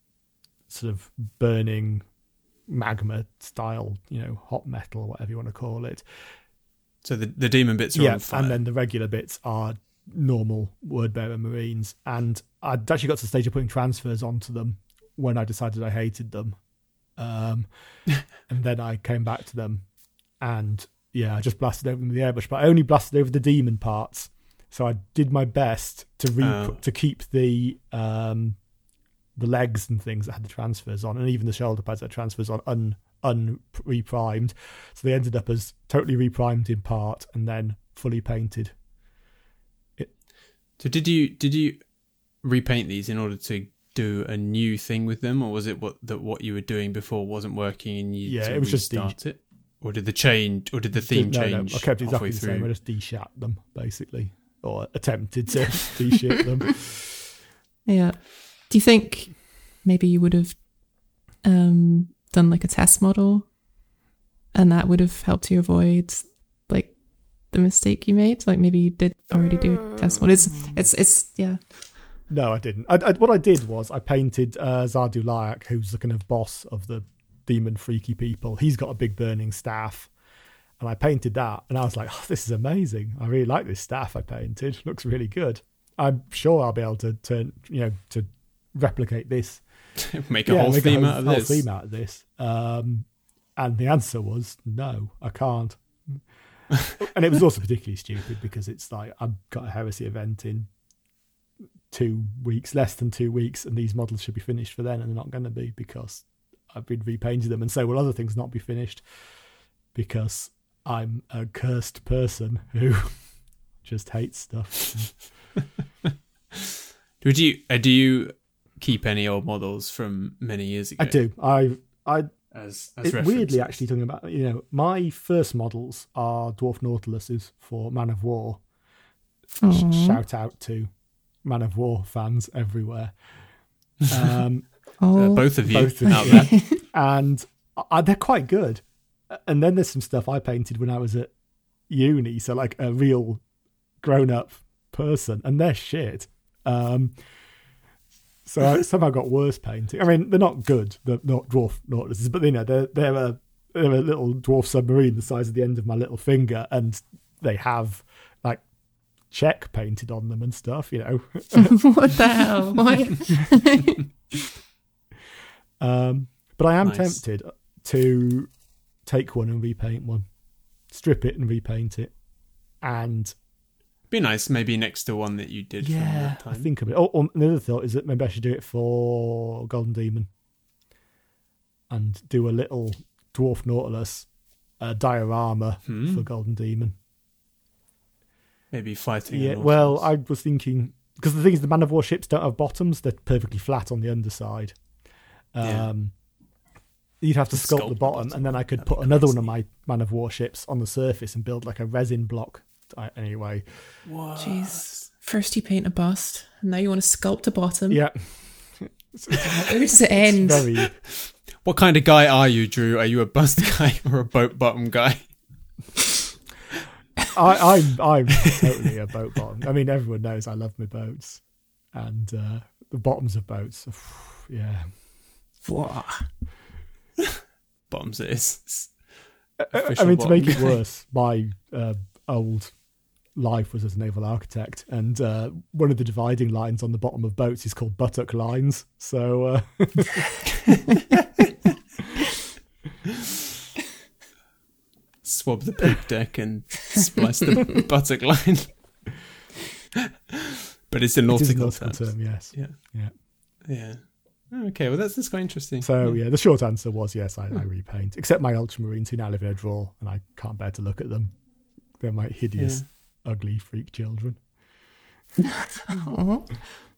sort of burning magma style, you know, hot metal, whatever you want to call it. So the the demon bits are yeah, on fire. and then the regular bits are normal word bearer marines, and I'd actually got to the stage of putting transfers onto them when I decided I hated them, um, [laughs] and then I came back to them, and yeah, I just blasted over them with the airbrush, but I only blasted over the demon parts. So I did my best to re- Oh. to keep the um, the legs and things that had the transfers on, and even the shoulder pads that had transfers on un un. So they ended up as totally reprimed in part and then fully painted. So did you did you repaint these in order to do a new thing with them, or was it what that what you were doing before wasn't working and you Yeah, to it was just the- restart it, or did the change or did the theme no, change? no, I kept it halfway exactly the same. through? I just deshat them basically, or attempted to [laughs] deshit them. Yeah. Do you think maybe you would have um, done like a test model and that would have helped you avoid like the mistake you made? Like maybe you did already do a test model. It's, it's, it's, yeah. No, I didn't. I, I, what I did was I painted uh, who's the kind of boss of the demon freaky people. He's got a big burning staff, and I painted that, and I was like, oh, "This is amazing! I really like this staff I painted. Looks really good. I'm sure I'll be able to turn, you know, to replicate this, [laughs] make a yeah, whole make theme a whole, out of whole this. theme out of this." Um, and the answer was no, I can't. [laughs] and it was also particularly stupid because it's like I've got a heresy event in two weeks, less than two weeks, and these models should be finished for then, and they're not going to be because I've been repainting them, and so will other things not be finished because I'm a cursed person who [laughs] just hates stuff. Would you? Uh, do you keep any old models from many years ago? I do. I I as, as it, weirdly actually talking about you know my first models are dwarf nautiluses for Man O' War. Sh- shout out to Man O' War fans everywhere. Um, [laughs] oh, uh, both of you both of out there, [laughs] and uh, they're quite good. And then there's some stuff I painted when I was at uni, so like a real grown up person, and they're shit. Um, so I somehow got worse painting. I mean, they're not good. They're not dwarf nautiluses, but you know they're they're a they're a little dwarf submarine the size of the end of my little finger, and they have like check painted on them and stuff. You know. [laughs] [laughs] what the hell? Why? [laughs] um, but I am nice. tempted to take one and repaint one, strip it and repaint it, and be nice, maybe next to one that you did. Yeah, I think of it. Oh, oh, another thought is that maybe I should do it for Golden Demon, and do a little dwarf Nautilus uh, diorama hmm. for Golden Demon. Maybe fighting. Yeah. Well, I was thinking because the thing is, the Man O' War ships don't have bottoms; they're perfectly flat on the underside. Um, yeah. You'd have to sculpt, sculpt the bottom, bottom, and then I could That'd put another one of my Man O' War ships on the surface and build like a resin block anyway. What? Jeez. First you paint a bust, and now you want to sculpt a bottom. Yeah. [laughs] Where does it end? Very... What kind of guy are you, Drew? Are you a bust [laughs] guy or a boat bottom guy? I, [laughs] I'm I'm totally a boat bottom. I mean, everyone knows I love my boats, and uh, the bottoms of boats. Yeah. What? bottoms it is. I mean, to make it worse, my uh, old life was as a naval architect, and uh, one of the dividing lines on the bottom of boats is called buttock lines. So. Uh... [laughs] Swab the poop deck and splice the [laughs] buttock line. but it's a nautical, it nautical term. Yes. Yeah. Yeah. Yeah. Okay, well that's that's quite interesting. So yeah. yeah, the short answer was yes, I, I repaint, except my ultramarines who now live in a drawer, and I can't bear to look at them. They're my hideous, yeah. Ugly freak children. well,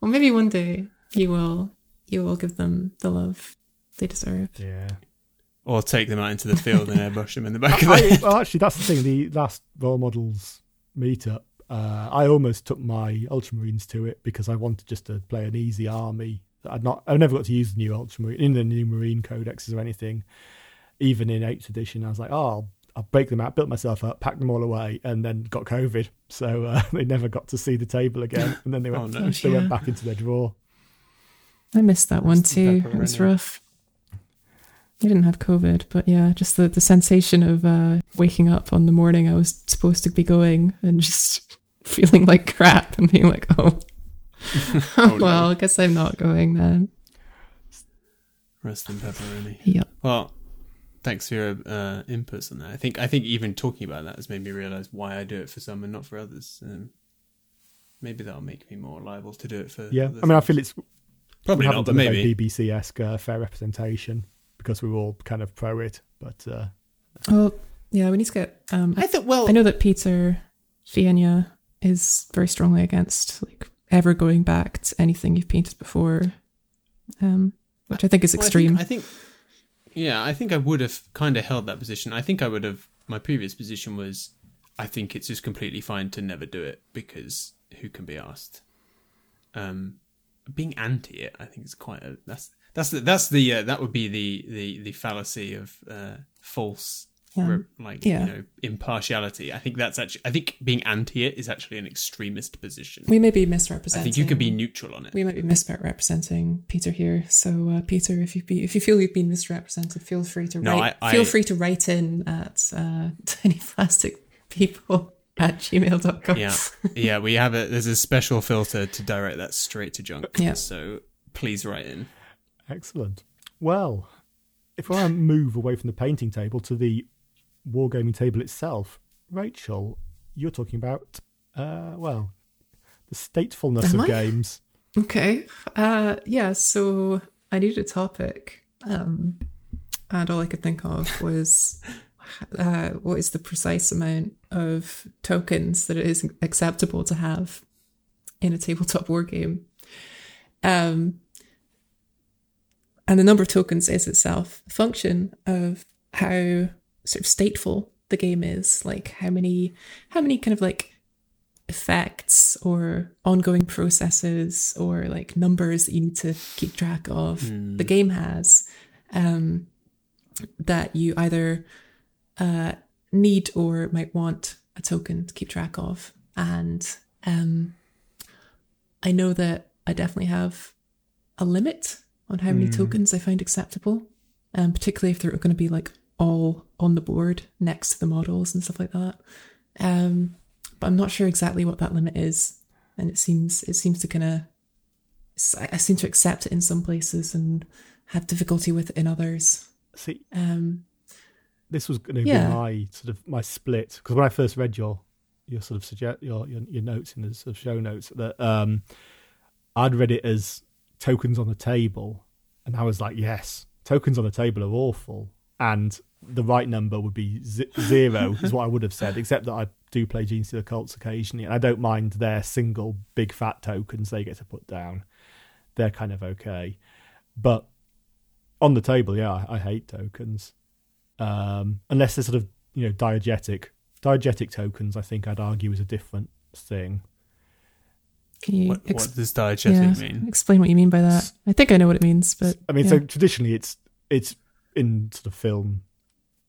maybe one day you will you will give them the love they deserve. Yeah. Or take them out into the field and airbrush them in the back of the head. Well, actually, that's the thing. The last role models meetup, uh, I almost took my Ultramarines to it because I wanted just to play an easy army. I'd not, I've never got to use the new Ultramarine in the new Marine codexes or anything. Even in eighth edition, I was like, oh, I'll I break them out, built myself up, packed them all away, and then got COVID. So uh, [laughs] they never got to see the table again, and then they went, [laughs] oh, no. they yeah. went back into their drawer. I missed that one too. It was rough. I didn't have COVID, but yeah, just the, the sensation of uh, waking up on the morning I was supposed to be going and just [laughs] feeling like crap and being like, oh, oh well, no. I guess I'm not going then. Rest in pepperoni. Yep. Well, thanks for your uh, inputs on that. I think I think even talking about that has made me realize why I do it for some and not for others. Um, maybe that'll make me more liable to do it for. Yeah, I mean, I feel it's probably not, but maybe BBC esque uh, fair representation because we are all kind of pro it. But uh, well, yeah, we need to get. Um, I thought. Well, I know that Peter Fienia is very strongly against like ever going back to anything you've painted before, um, which I think is extreme. Well, I, think, I think yeah, I think I would have kind of held that position. I think I would have. My previous position was, I think it's just completely fine to never do it because who can be asked? Um, being anti it, I think is quite a that's that's the, that's the uh, that would be the the the fallacy of uh, false re- Um, like yeah. you know impartiality. I think that's actually. I think being anti it is actually an extremist position. we may be misrepresenting. I think you could be neutral on it. We might be misrepresenting Peter here. So, uh, Peter, if you be, if you feel you've been misrepresented, feel free to No, write. I- feel free to write in at uh, [laughs] tinyplasticpeople at gmail.com. yeah, yeah. We have a there's a special filter to direct that straight to junk. Yeah. So please write in. Excellent. Well, if I move away from the painting table to the wargaming table itself, Rachel, you're talking about, uh, well, the statefulness Am of I? games. Okay. Uh, yeah. So I needed a topic, um, and all I could think of was [laughs] uh, what is the precise amount of tokens that it is acceptable to have in a tabletop war game. Um, and the number of tokens is itself a function of how sort of stateful the game is, like how many, how many kind of like effects or ongoing processes or like numbers that you need to keep track of the game has um, that you either uh, need or might want a token to keep track of. And um, I know that I definitely have a limit on how many tokens I find acceptable, um, particularly if they're going to be like all on the board next to the models and stuff like that. Um, but I'm not sure exactly what that limit is, and it seems it seems to kind of I seem to accept it in some places and have difficulty with it in others. See, Um, this was going to Yeah. be my sort of my split because when I first read your your sort of suggest your your, your notes in the sort of show notes that um I'd read it as tokens on the table, and I was like, yes, tokens on the table are awful, and the right number would be z- zero is what I would have said, except that I do play Genestealer Cults occasionally, and I don't mind their single big fat tokens they get to put down. They're kind of okay, but on the table, yeah, I, I hate tokens um, unless they're sort of you know diegetic. Diegetic tokens, I think I'd argue is a different thing. can you What, ex- what does diegetic yeah, mean? explain what you mean by that? I think I know what it means, but I mean, yeah. so traditionally it's it's in sort of film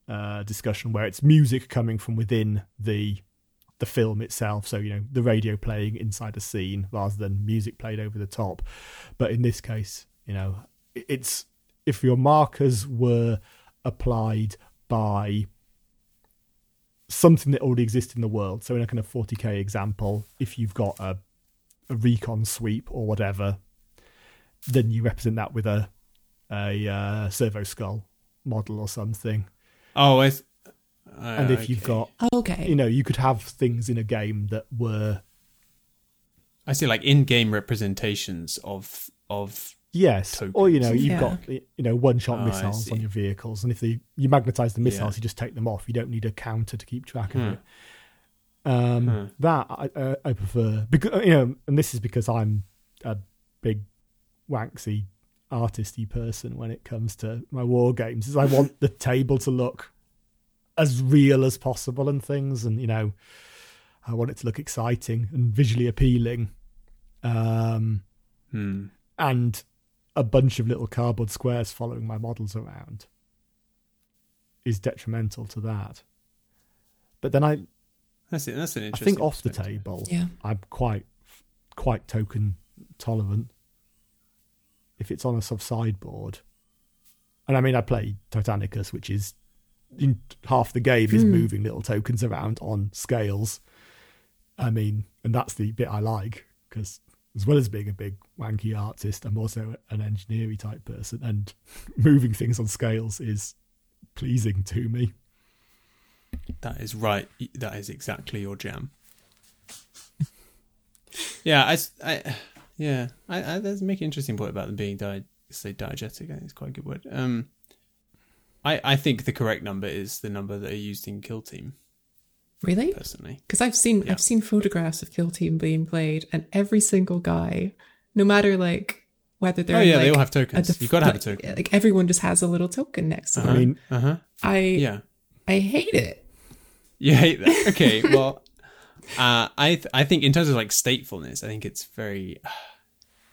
uh, discussion where it's music coming from within the the film itself. So you know the radio playing inside a scene rather than music played over the top. But in this case, you know, it's if your markers were applied by something that already exists in the world. So in a kind of 40k example, if you've got a a recon sweep or whatever, then you represent that with a a uh, servo skull model or something. Oh, I th- uh, and if you've okay. got, okay, you know, you could have things in a game that were I see, like in-game representations of of yes, or you know, you've Yeah. got you know one shot Oh, missiles on your vehicles, and if they you magnetize the missiles, Yeah. you just take them off. You don't need a counter to keep track of Hmm. it. Um, Hmm. That I, uh, I prefer because you know, and this is because I'm a big wanksy artisty person when it comes to my war games. Is I want the table to look as real as possible and things, and you know, I want it to look exciting and visually appealing. Um, Hmm. and a bunch of little cardboard squares following my models around is detrimental to that. But then I, That's it. That's an I interesting. think off the table, yeah, I'm quite quite token tolerant. If it's on a sort of sideboard, and I mean, I play Titanicus, which is in half the game is Hmm. moving little tokens around on scales. I mean, and that's the bit I like because as well as being a big wanky artist, I'm also an engineering type person, and [laughs] moving things on scales is pleasing to me. That is right. That is exactly your jam. [laughs] yeah, I, s- I- yeah, I, I, there's make an interesting point about them being di- say diegetic. I think it's quite a good word. Um, I, I think the correct number is the number that are used in Kill Team. really? Personally, Because I've seen Yeah. I've seen photographs of Kill Team being played, and every single guy, no matter like whether they're oh yeah, like, they all have tokens. def- You've got to have a token. Like everyone just has a little token next to Uh-huh. them. I mean, Uh huh. I Yeah. I hate it. You hate that. Okay, [laughs] well, uh, I th- I think in terms of like statefulness, I think it's very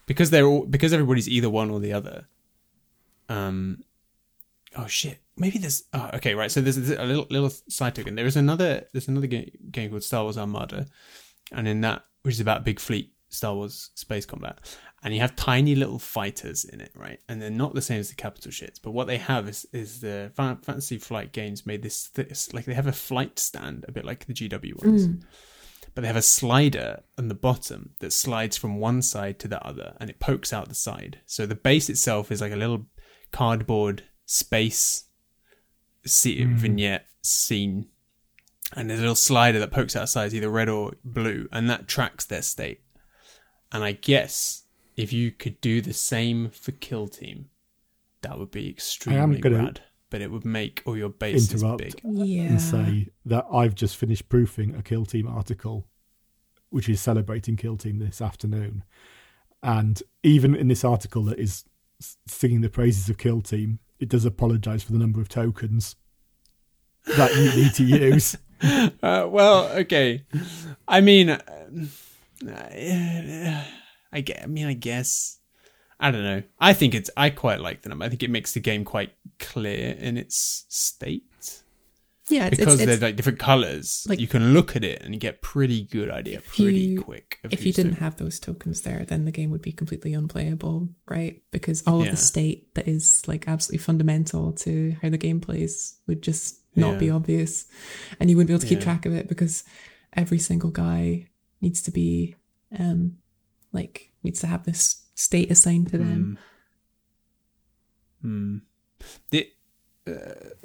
because they're all because everybody's either one or the other. Um, oh shit, maybe there's. Oh, okay, right. So there's a little little side token. There is another. There's another game, game called Star Wars Armada, and in that, which is about big fleet Star Wars space combat, and you have tiny little fighters in it, right? And they're not the same as the capital ships, but what they have is is the Fantasy Flight Games made this, this like they have a flight stand, a bit like the GW ones. Mm. But they have a slider on the bottom that slides from one side to the other and it pokes out the side. So the base itself is like a little cardboard space mm. vignette scene. And there's a little slider that pokes out sides, either red or blue, and that tracks their state. And I guess if you could do the same for Kill Team, that would be extremely rad. But it would make all your bases big. Yeah. And say that I've just finished proofing a Kill Team article, which is celebrating Kill Team this afternoon. And even in this article that is singing the praises of Kill Team, it does apologise for the number of tokens that you need to use. [laughs] Uh, well, okay. I mean, uh, I. I mean, I guess. I don't know. I think it's. I quite like the number. I think it makes the game quite clear in its state. Yeah, it's, because it's, they're like different colors. Like you can look at it and you get pretty good idea pretty you, quick. If you didn't have those tokens there, then the game would be completely unplayable, right? Because all yeah. of the state that is like absolutely fundamental to how the game plays would just not yeah. be obvious, and you wouldn't be able to keep yeah. track of it because every single guy needs to be um like needs to have this state assigned to them. Hmm. The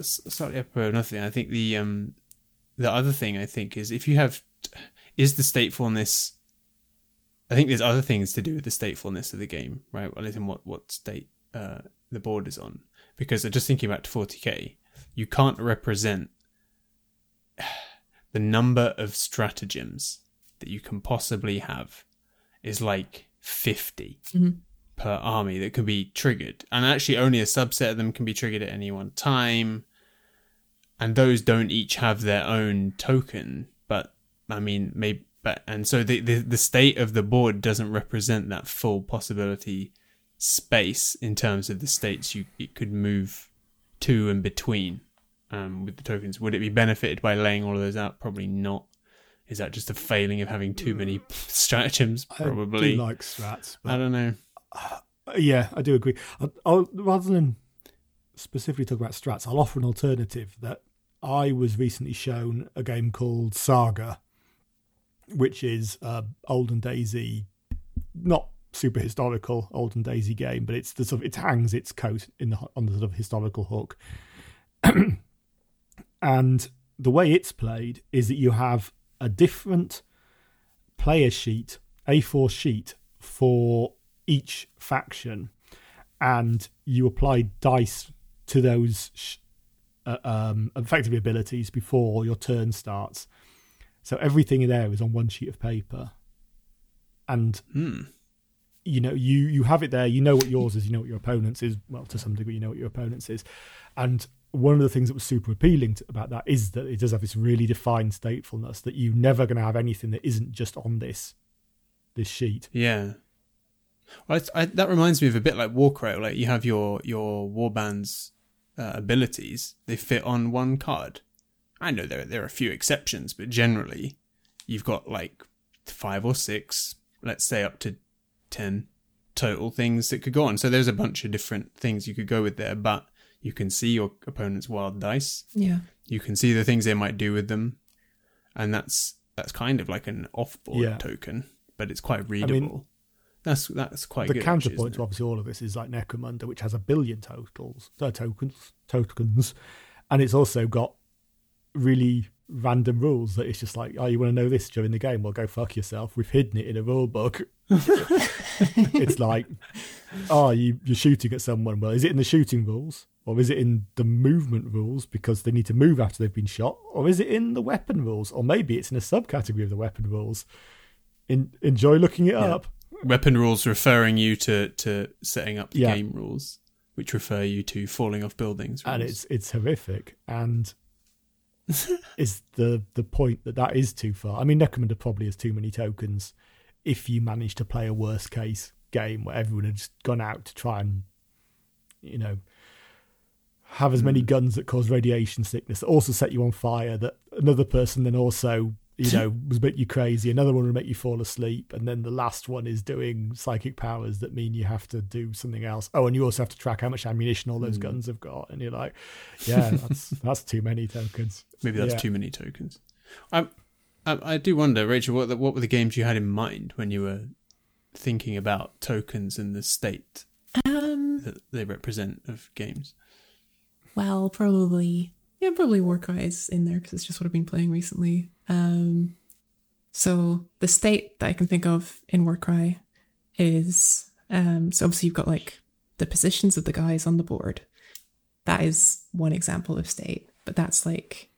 slightly apropos of nothing. I think the um the other thing I think is if you have is the statefulness. I think there's other things to do with the statefulness of the game, right? Well, in what what state uh, the board is on. Because I'm just thinking about 40k, you can't represent the number of stratagems that you can possibly have is like 50 mm-hmm. Per army that can be triggered. And actually, only a subset of them can be triggered at any one time. And those don't each have their own token. But, I mean, maybe. But, and so the, the, the state of the board doesn't represent that full possibility space in terms of the states you it could move to and between um, with the tokens. Would it be benefited by laying all of those out? Probably not. Is that just a failing of having too many [laughs] stratagems? Probably. I do like strats. but I don't know. Uh, yeah, I do agree. I'll, I'll, rather than specifically talk about strats, I'll offer an alternative that I was recently shown a game called Saga, which is a olden daisy, not super historical olden daisy game, but it's the sort of it hangs its coat in the on the sort of historical hook. [clears throat] and the way it's played is that you have a different player sheet, A4 sheet for each faction, and you apply dice to those sh- uh, um, effective abilities before your turn starts. So everything in there is on one sheet of paper, and mm. you know you you have it there. You know what yours is. You know what your opponent's is. Well, to some degree, you know what your opponent's is, and one of the things that was super appealing to, about that is that it does have this really defined statefulness that you're never going to have anything that isn't just on this this sheet. Yeah. Well, I, I, that reminds me of a bit like Warcry. Like you have your your warband's uh, abilities; they fit on one card. I know there there are a few exceptions, but generally, you've got like five or six, let's say up to ten total things that could go on. So there's a bunch of different things you could go with there, but you can see your opponent's wild dice. Yeah. You can see the things they might do with them, and that's that's kind of like an off-board yeah. token, but it's quite readable. I mean, that's that's quite the good, counterpoint to obviously all of this is like Necromunda, which has a billion totals, uh, tokens, tokens, and it's also got really random rules that it's just like, oh, you want to know this during the game? Well, go fuck yourself. We've hidden it in a rule book. [laughs] it's like, oh, you, you're shooting at someone. Well, is it in the shooting rules? Or is it in the movement rules because they need to move after they've been shot? Or is it in the weapon rules? Or maybe it's in a subcategory of the weapon rules. In, enjoy looking it yeah. up. Weapon rules referring you to, to setting up the yeah. game rules, which refer you to falling off buildings. Rules. And it's it's horrific. And [laughs] is the the point that that is too far. I mean, Necromunda probably has too many tokens if you manage to play a worst case game where everyone had just gone out to try and, you know, have as many Mm. guns that cause radiation sickness that also set you on fire that another person then also you know was make you crazy another one will make you fall asleep and then the last one is doing psychic powers that mean you have to do something else oh and you also have to track how much ammunition all those Mm. guns have got and you're like [laughs] yeah that's that's too many tokens Maybe that's Yeah. too many tokens. I, I, I do wonder, Rachel, what the, what were the games you had in mind when you were thinking about tokens and the state Um, that they represent of games? well, probably yeah, probably Warcry's in there because it's just what I've been playing recently. Um, so the state that I can think of in Warcry is um, so obviously you've got like the positions of the guys on the board. That is one example of state, but that's like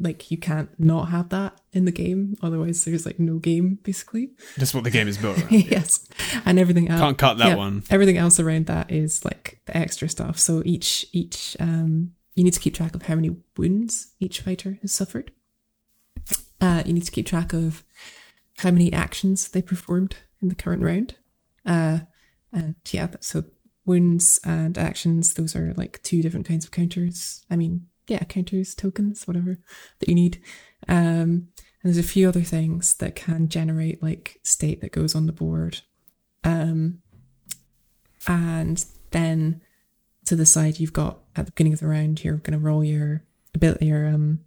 like you can't not have that in the game, otherwise there's like no game basically. That's what the game is built [laughs] around. yes, and everything else. Can't cut that yeah, one. Everything else around that is like the extra stuff. So each each um you need to keep track of how many wounds each fighter has suffered. Uh, you need to keep track of how many actions they performed in the current round. Uh, and yeah, so wounds and actions, those are like two different kinds of counters. I mean, yeah, counters, tokens, whatever that you need. Um, and there's a few other things that can generate like state that goes on the board. Um, and then to the side, you've got at the beginning of the round, you're going to roll your ability, your um,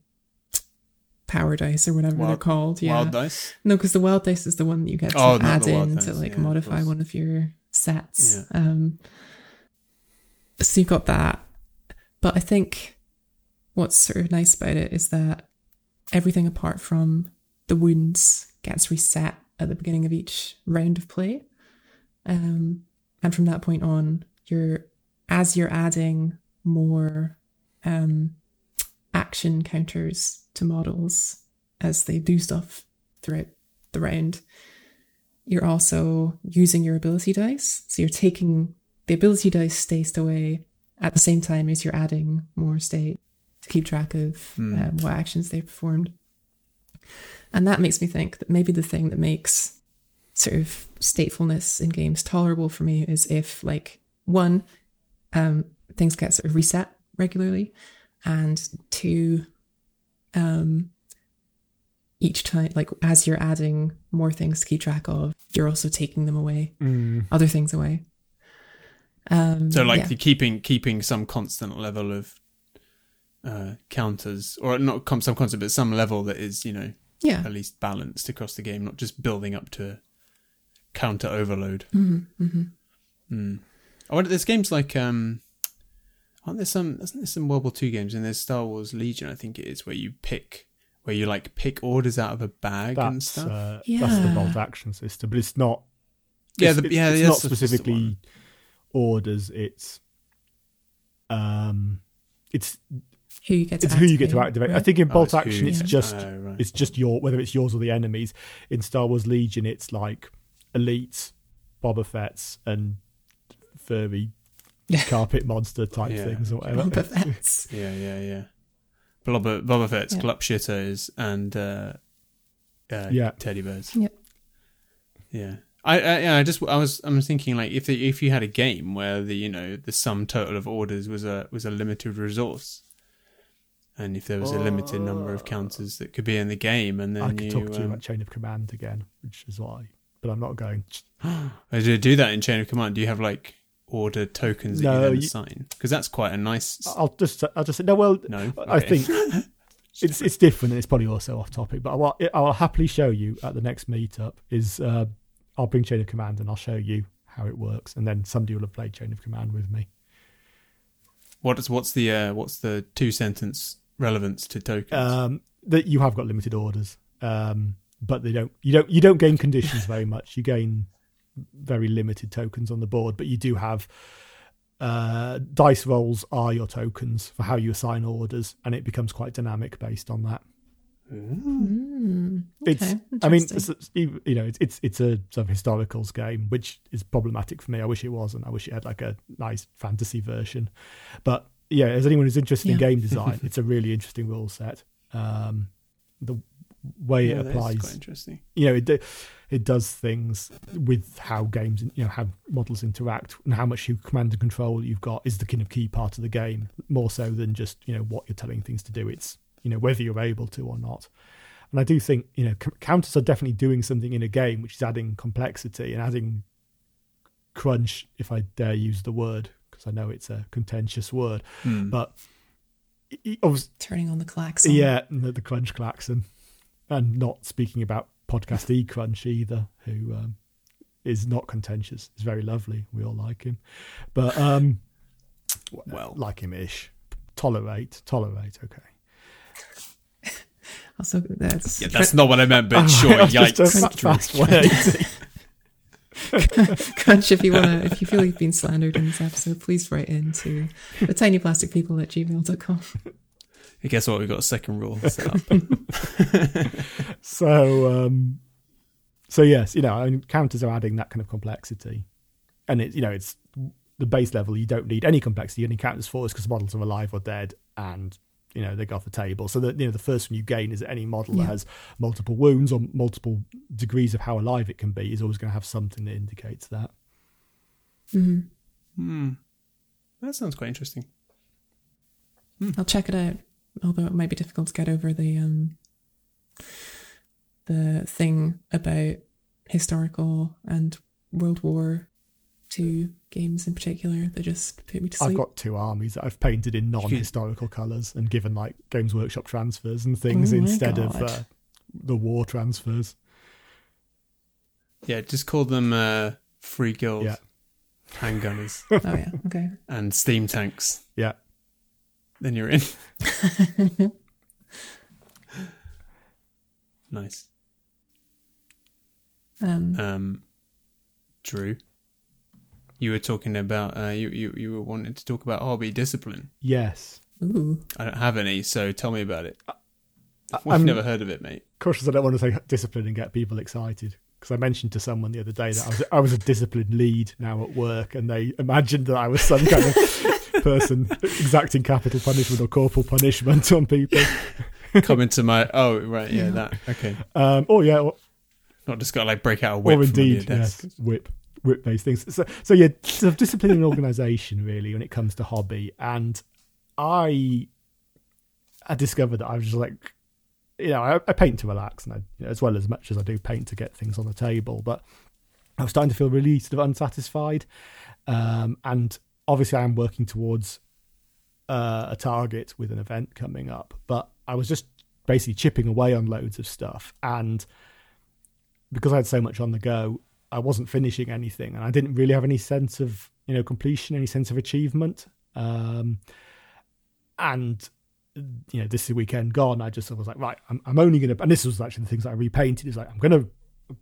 power dice or whatever they're called. Yeah. Wild dice. No, because the wild dice is the one that you get to Oh, add in dice, to like yeah, modify course. one of your sets. Yeah. Um, so you've got that, but I think what's sort of nice about it is that everything apart from the wounds gets reset at the beginning of each round of play, um, and from that point on, you're as you're adding more um, action counters to models as they do stuff throughout the round. You're also using your ability dice. So you're taking the ability dice stay away at the same time as you're adding more state to keep track of Hmm. um, what actions they performed. And that makes me think that maybe the thing that makes sort of statefulness in games tolerable for me is if, like, one, um, things get sort of reset regularly, and two, um, each time, like as you're adding more things to keep track of, you're also taking them away, Mm. other things away. Um, So, like, yeah. the keeping keeping some constant level of uh, counters, or not some constant, but some level that is, you know, yeah, at least balanced across the game, not just building up to counter overload. hmm hmm Mm. I wonder. There's games like um, aren't there some? Isn't there some World War Two games? And there's Star Wars Legion, I think it is, where you pick, where you like pick orders out of a bag and that's stuff. uh, that's the bolt action system but it's not yeah, the, yeah, it's that's not the- that's the specifically orders it's um it's who you get to it's who you get to activate, activate. I think in Oh, bolt it's action, you it's get- just oh, right. it's just your whether it's yours or the enemies. In Star Wars Legion, it's like elites, Boba Fett's, and furry carpet monster type Yeah, things or okay. whatever. Boba Fett's. [laughs] Yeah, yeah, yeah. Boba, Boba Fett's, Yeah. Glup Shitters, and uh, uh, Yeah. teddy bears. Yep. Yeah. I, I yeah I just I was I was thinking like if the, if you had a game where the you know the sum total of orders was a was a limited resource, and if there was a limited number of counters that could be in the game, and then I could you, talk to you um, about Chain of Command again, which is why. But I'm not going. [gasps] Do you do that in Chain of Command? Do you have like order tokens that No, you then you- assign? Because that's quite a nice. I'll just I'll just say no. Well, no, I think [laughs] it's it's different and it's probably also off topic. But I'll, I'll happily show you at the next meetup. Is uh, I'll bring Chain of Command and I'll show you how it works, and then somebody will have played Chain of Command with me. What's what's the uh, what's the two sentence relevance to tokens? um, that you have got limited orders, um, but they don't. You don't. You don't gain conditions very much. You gain very limited tokens on the board, but you do have uh, dice rolls are your tokens for how you assign orders, and it becomes quite dynamic based on that. Mm, It's. I mean, it's, you know, it's it's it's a sort of historicals game, which is problematic for me. I wish it wasn't. I wish it had like a nice fantasy version, but yeah, as anyone who's interested in game design, [laughs] it's a really interesting rule set. Um, the way Yeah, it applies. quite interesting. You know, it it does things with how games, you know, how models interact and how much you command and control you've got is the kind of key part of the game, more so than just you know what you're telling things to do. It's you know whether you're able to or not. And I do think you know c- counters are definitely doing something in a game which is adding complexity and adding crunch, if I dare use the word, because I know it's a contentious word. Hmm. But i- i- obviously, Turning on the klaxon. yeah, the, the crunch klaxon, and not speaking about podcast e crunch either, who um, is not contentious. Is very lovely. We all like him, but um, [laughs] Well. like him ish. Tolerate, tolerate. Okay. [laughs] Also, that's Yeah, that's not what I meant, but sure, [laughs] That's yikes. fa- fast 180. Crunch, if you wanna, if you feel you've been slandered in this episode, please write in to the tinyplasticpeople at gmail.com. I guess what? We've got a second rule set up. [laughs] [laughs] so um so yes you know I mean, counters are adding that kind of complexity and it's you know it's the base level you don't need any complexity any counters for us because models are alive or dead and you know they go off the table so that you know the first one you gain is that any model Yeah. that has multiple wounds or multiple degrees of how alive it can be is always going to have something that indicates that hmm Hmm. That sounds quite interesting. I'll check it out. Although it might be difficult to get over the um the thing about historical and World War Two games in particular that just put me to sleep. I've got two armies that I've painted in non-historical colours and given like Games Workshop transfers and things Oh my instead of uh, the war transfers. Yeah, just call them uh, free guild Yeah. handgunners [laughs] oh yeah, okay. and steam tanks. Yeah, Then you're in. [laughs] nice. Um, Um, Drew, you were talking about uh, you, you you were wanting to talk about hobby discipline. yes. ooh, I don't have any, so tell me about it. I've I'm- never heard of it, mate. cautious I don't want to say discipline and get people excited because I mentioned to someone the other day that I was I was a disciplined lead now at work and they imagined that I was some kind of [laughs] [laughs] person exacting capital punishment or corporal punishment on people. Come into my oh right yeah, that okay. Um, oh yeah, or, Not just got to like break out a whip or indeed yes, whip whip based things. So so yeah, sort of discipline and organisation really when it comes to hobby and I I discovered that I was just like you know, I, I paint to relax, and I, you know, as well as much as I do paint to get things on the table. But I was starting to feel really sort of unsatisfied, um, and obviously I am working towards uh, a target with an event coming up. But I was just basically chipping away on loads of stuff, and because I had so much on the go, I wasn't finishing anything, and I didn't really have any sense of you know completion, any sense of achievement. Um, and you know, this weekend gone, I just was like, right, I'm, I'm only going to, and this was actually the things that I repainted. Is like, I'm going to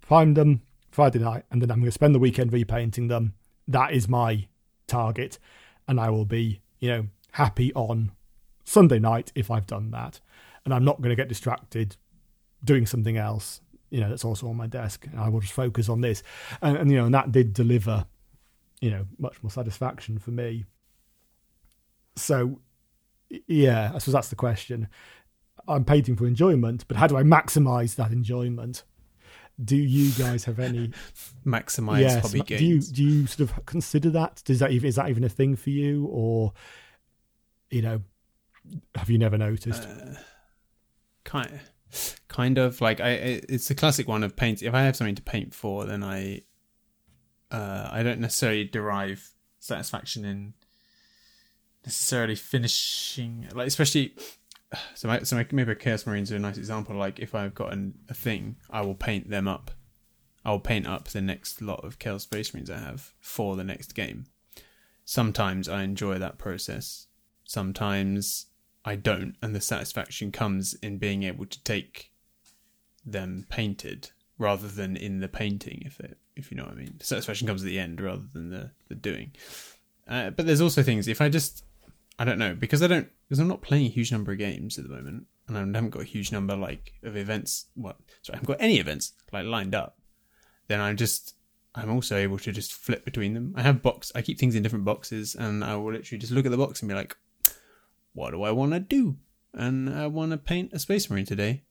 prime them Friday night, and then I'm going to spend the weekend repainting them. That is my target, and I will be, you know, happy on Sunday night if I've done that, and I'm not going to get distracted doing something else. You know, that's also on my desk, and I will just focus on this, and, and you know, and that did deliver, you know, much more satisfaction for me. So yeah, I suppose that's the question. I'm painting for enjoyment, but how do I maximize that enjoyment? Do you guys have any [laughs] Maximize yes, hobby games. do you do you sort of consider that? Does that even is that even a thing for you, or you know, have you never noticed? Uh, kind, kind of like I. I- It's the classic one of paint. If I have something to paint for, then I, uh, I don't necessarily derive satisfaction in necessarily finishing, like especially. So, my, so my, maybe Chaos Marines are a nice example. Like if I've got an, a thing, I will paint them up. I will paint up the next lot of Chaos Space Marines I have for the next game. Sometimes I enjoy that process. Sometimes I don't, and the satisfaction comes in being able to take them painted rather than in the painting, if it, if you know what I mean. The satisfaction comes at the end rather than the the doing. Uh, but there's also things if I just I don't know because I don't because I'm not playing a huge number of games at the moment, and I haven't got a huge number like of events. What? Sorry, I haven't got any events like lined up. Then I'm just I'm also able to just flip between them. I have box. I keep things in different boxes, and I will literally just look at the box and be like, "What do I want to do?" And I want to paint a Space Marine today.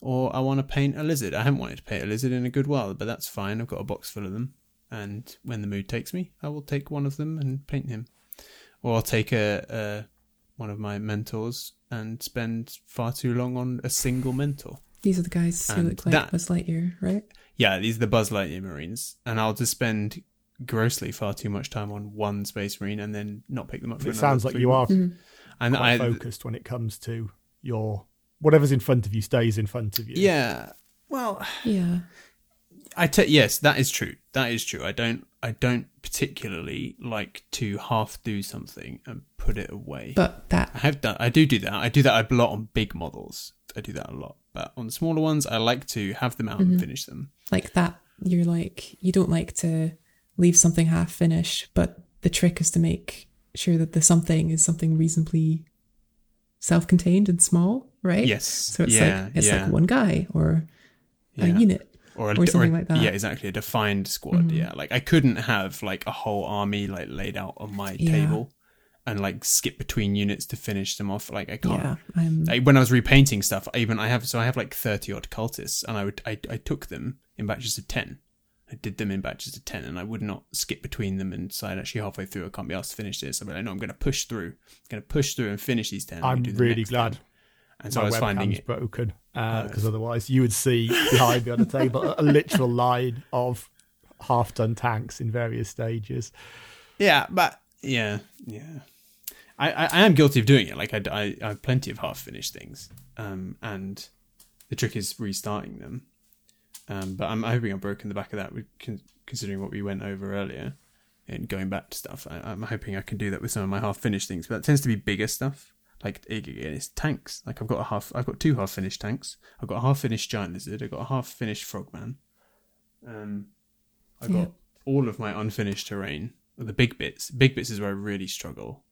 or I want to paint a lizard. I haven't wanted to paint a lizard in a good while, but that's fine. I've got a box full of them, and when the mood takes me, I will take one of them and paint him, or I'll take a, a one of my mentors and spend far too long on a single mentor. These are the guys who And look like that- Buzz Lightyear, right? Yeah, these are the Buzz Lightyear Marines, and I'll just spend grossly far too much time on one Space Marine and then not pick them up. For It sounds like three you are months. Mm-hmm. and quite I focused when it comes to your whatever's in front of you stays in front of you. yeah. Well, Yeah. I te- yes, that is true. That is true. I don't I don't particularly like to half do something and put it away. But that I have done I do do that. I do that a lot on big models. I do that a lot. But on smaller ones, I like to have them out Mm-hmm. and finish them. like that you're like you don't like to leave something half finished but the trick is to make sure that the something is something reasonably self-contained and small right Yes. so it's yeah, like it's yeah, like one guy or a yeah. unit or, a, or something like that. Yeah, exactly. A defined squad. Mm-hmm. Yeah, like I couldn't have like a whole army like laid out on my Yeah. table and like skip between units to finish them off. Like I can't. yeah i'm Like, when I was repainting stuff, I even I have so I have like thirty odd cultists, and I would I, I took them in batches of ten. I did them in batches of ten, and I would not skip between them and decide actually halfway through I can't be asked to finish this. I'm like, no, I'm going to push through. I'm going to push through and finish these ten. I'm really glad 10. And so I was finding it. broken because otherwise you would see behind me on the table a, literal line of half-done tanks in various stages. Yeah, but yeah, yeah. I, I, I am guilty of doing it. Like I, I, I have plenty of half finished things, um, and the trick is restarting them. Um, but I'm hoping I've broken the back of that, considering what we went over earlier, and going back to stuff. I, I'm hoping I can do that with some of my half finished things, but that tends to be bigger stuff. Like it, it's tanks. Like I've got a half, I've got two half finished tanks. I've got a half finished giant lizard. I've got a half finished frogman. Um, I've got Yeah. all of my unfinished terrain. The big bits, big bits is where I really struggle.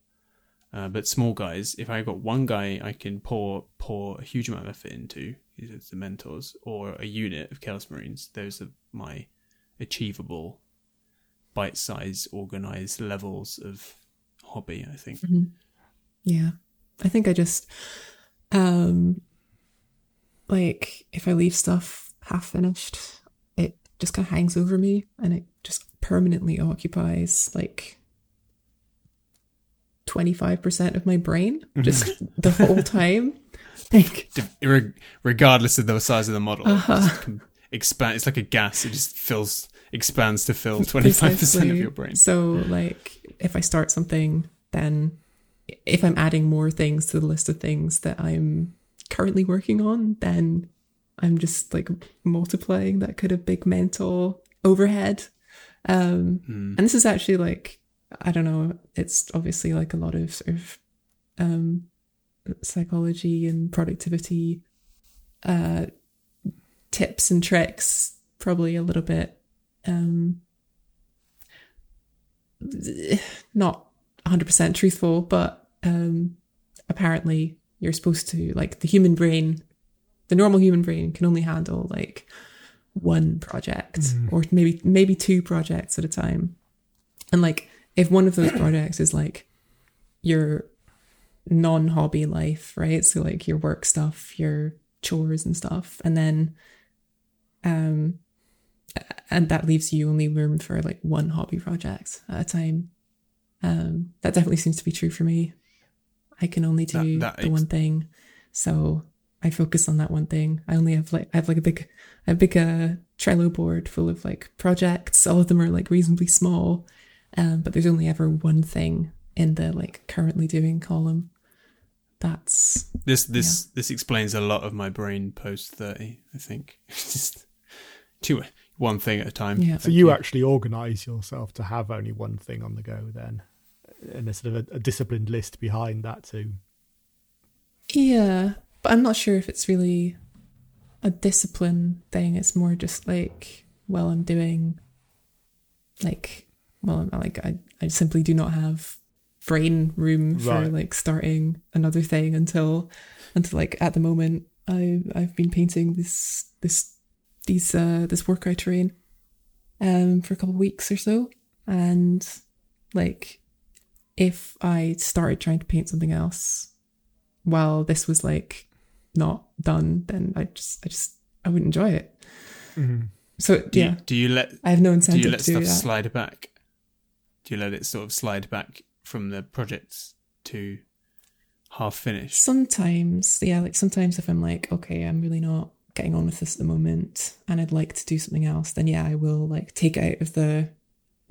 Uh, but small guys, if I got one guy, I can pour pour a huge amount of effort into. Are the mentors, or a unit of Chaos Marines. Those are my achievable, bite-sized, organized levels of hobby. I think. Yeah. I think I just um like if I leave stuff half finished, it just kind of hangs over me and it just permanently occupies like 25% of my brain just [laughs] the whole time. Like [laughs] regardless of the size of the model, Uh-huh. just expand. It's like a gas; it just fills, expands to fill twenty five percent of your brain. So, like, if I start something, then if I'm adding more things to the list of things that I'm currently working on, then I'm just like multiplying that kind of big mental overhead. Um, Hmm. And this is actually like, I don't know, it's obviously like a lot of sort of um, psychology and productivity uh, tips and tricks, probably a little bit um, [sighs] not 100% truthful, but um, apparently you're supposed to, like, the human brain, the normal human brain can only handle like one project or maybe maybe two projects at a time. And like if one of those projects is like your non-hobby life, right? So like your work stuff, your chores and stuff, and then um and that leaves you only room for like one hobby project at a time. Um, that definitely seems to be true for me. I can only do That- that the ex- one thing, so I focus on that one thing. I only have like I have like a big, a big uh, Trello board full of like projects. All of them are like reasonably small, um, but there's only ever one thing in the like currently doing column. That's This this this explains a lot of my brain post thirty. I think [laughs] just two one thing at a time. yeah. So you actually organise yourself to have only one thing on the go then, and a sort of a, a disciplined list behind that too. Yeah, but I'm not sure if it's really a discipline thing. It's more just like, well, I'm doing like, well, I'm like I, I simply do not have brain room for Right. like starting another thing until until like at the moment I I've been painting this this these uh this workout terrain um for a couple of weeks or so and like if I started trying to paint something else while this was like not done, then I just I just I wouldn't enjoy it. Mhm. So Do yeah, you, do you let I have no incentive. do you let stuff slide back? Do you let it sort of slide back from the projects to half finished? Sometimes, yeah, like sometimes if I'm like, okay, I'm really not getting on with this at the moment and I'd like to do something else, then yeah, I will like take it out of the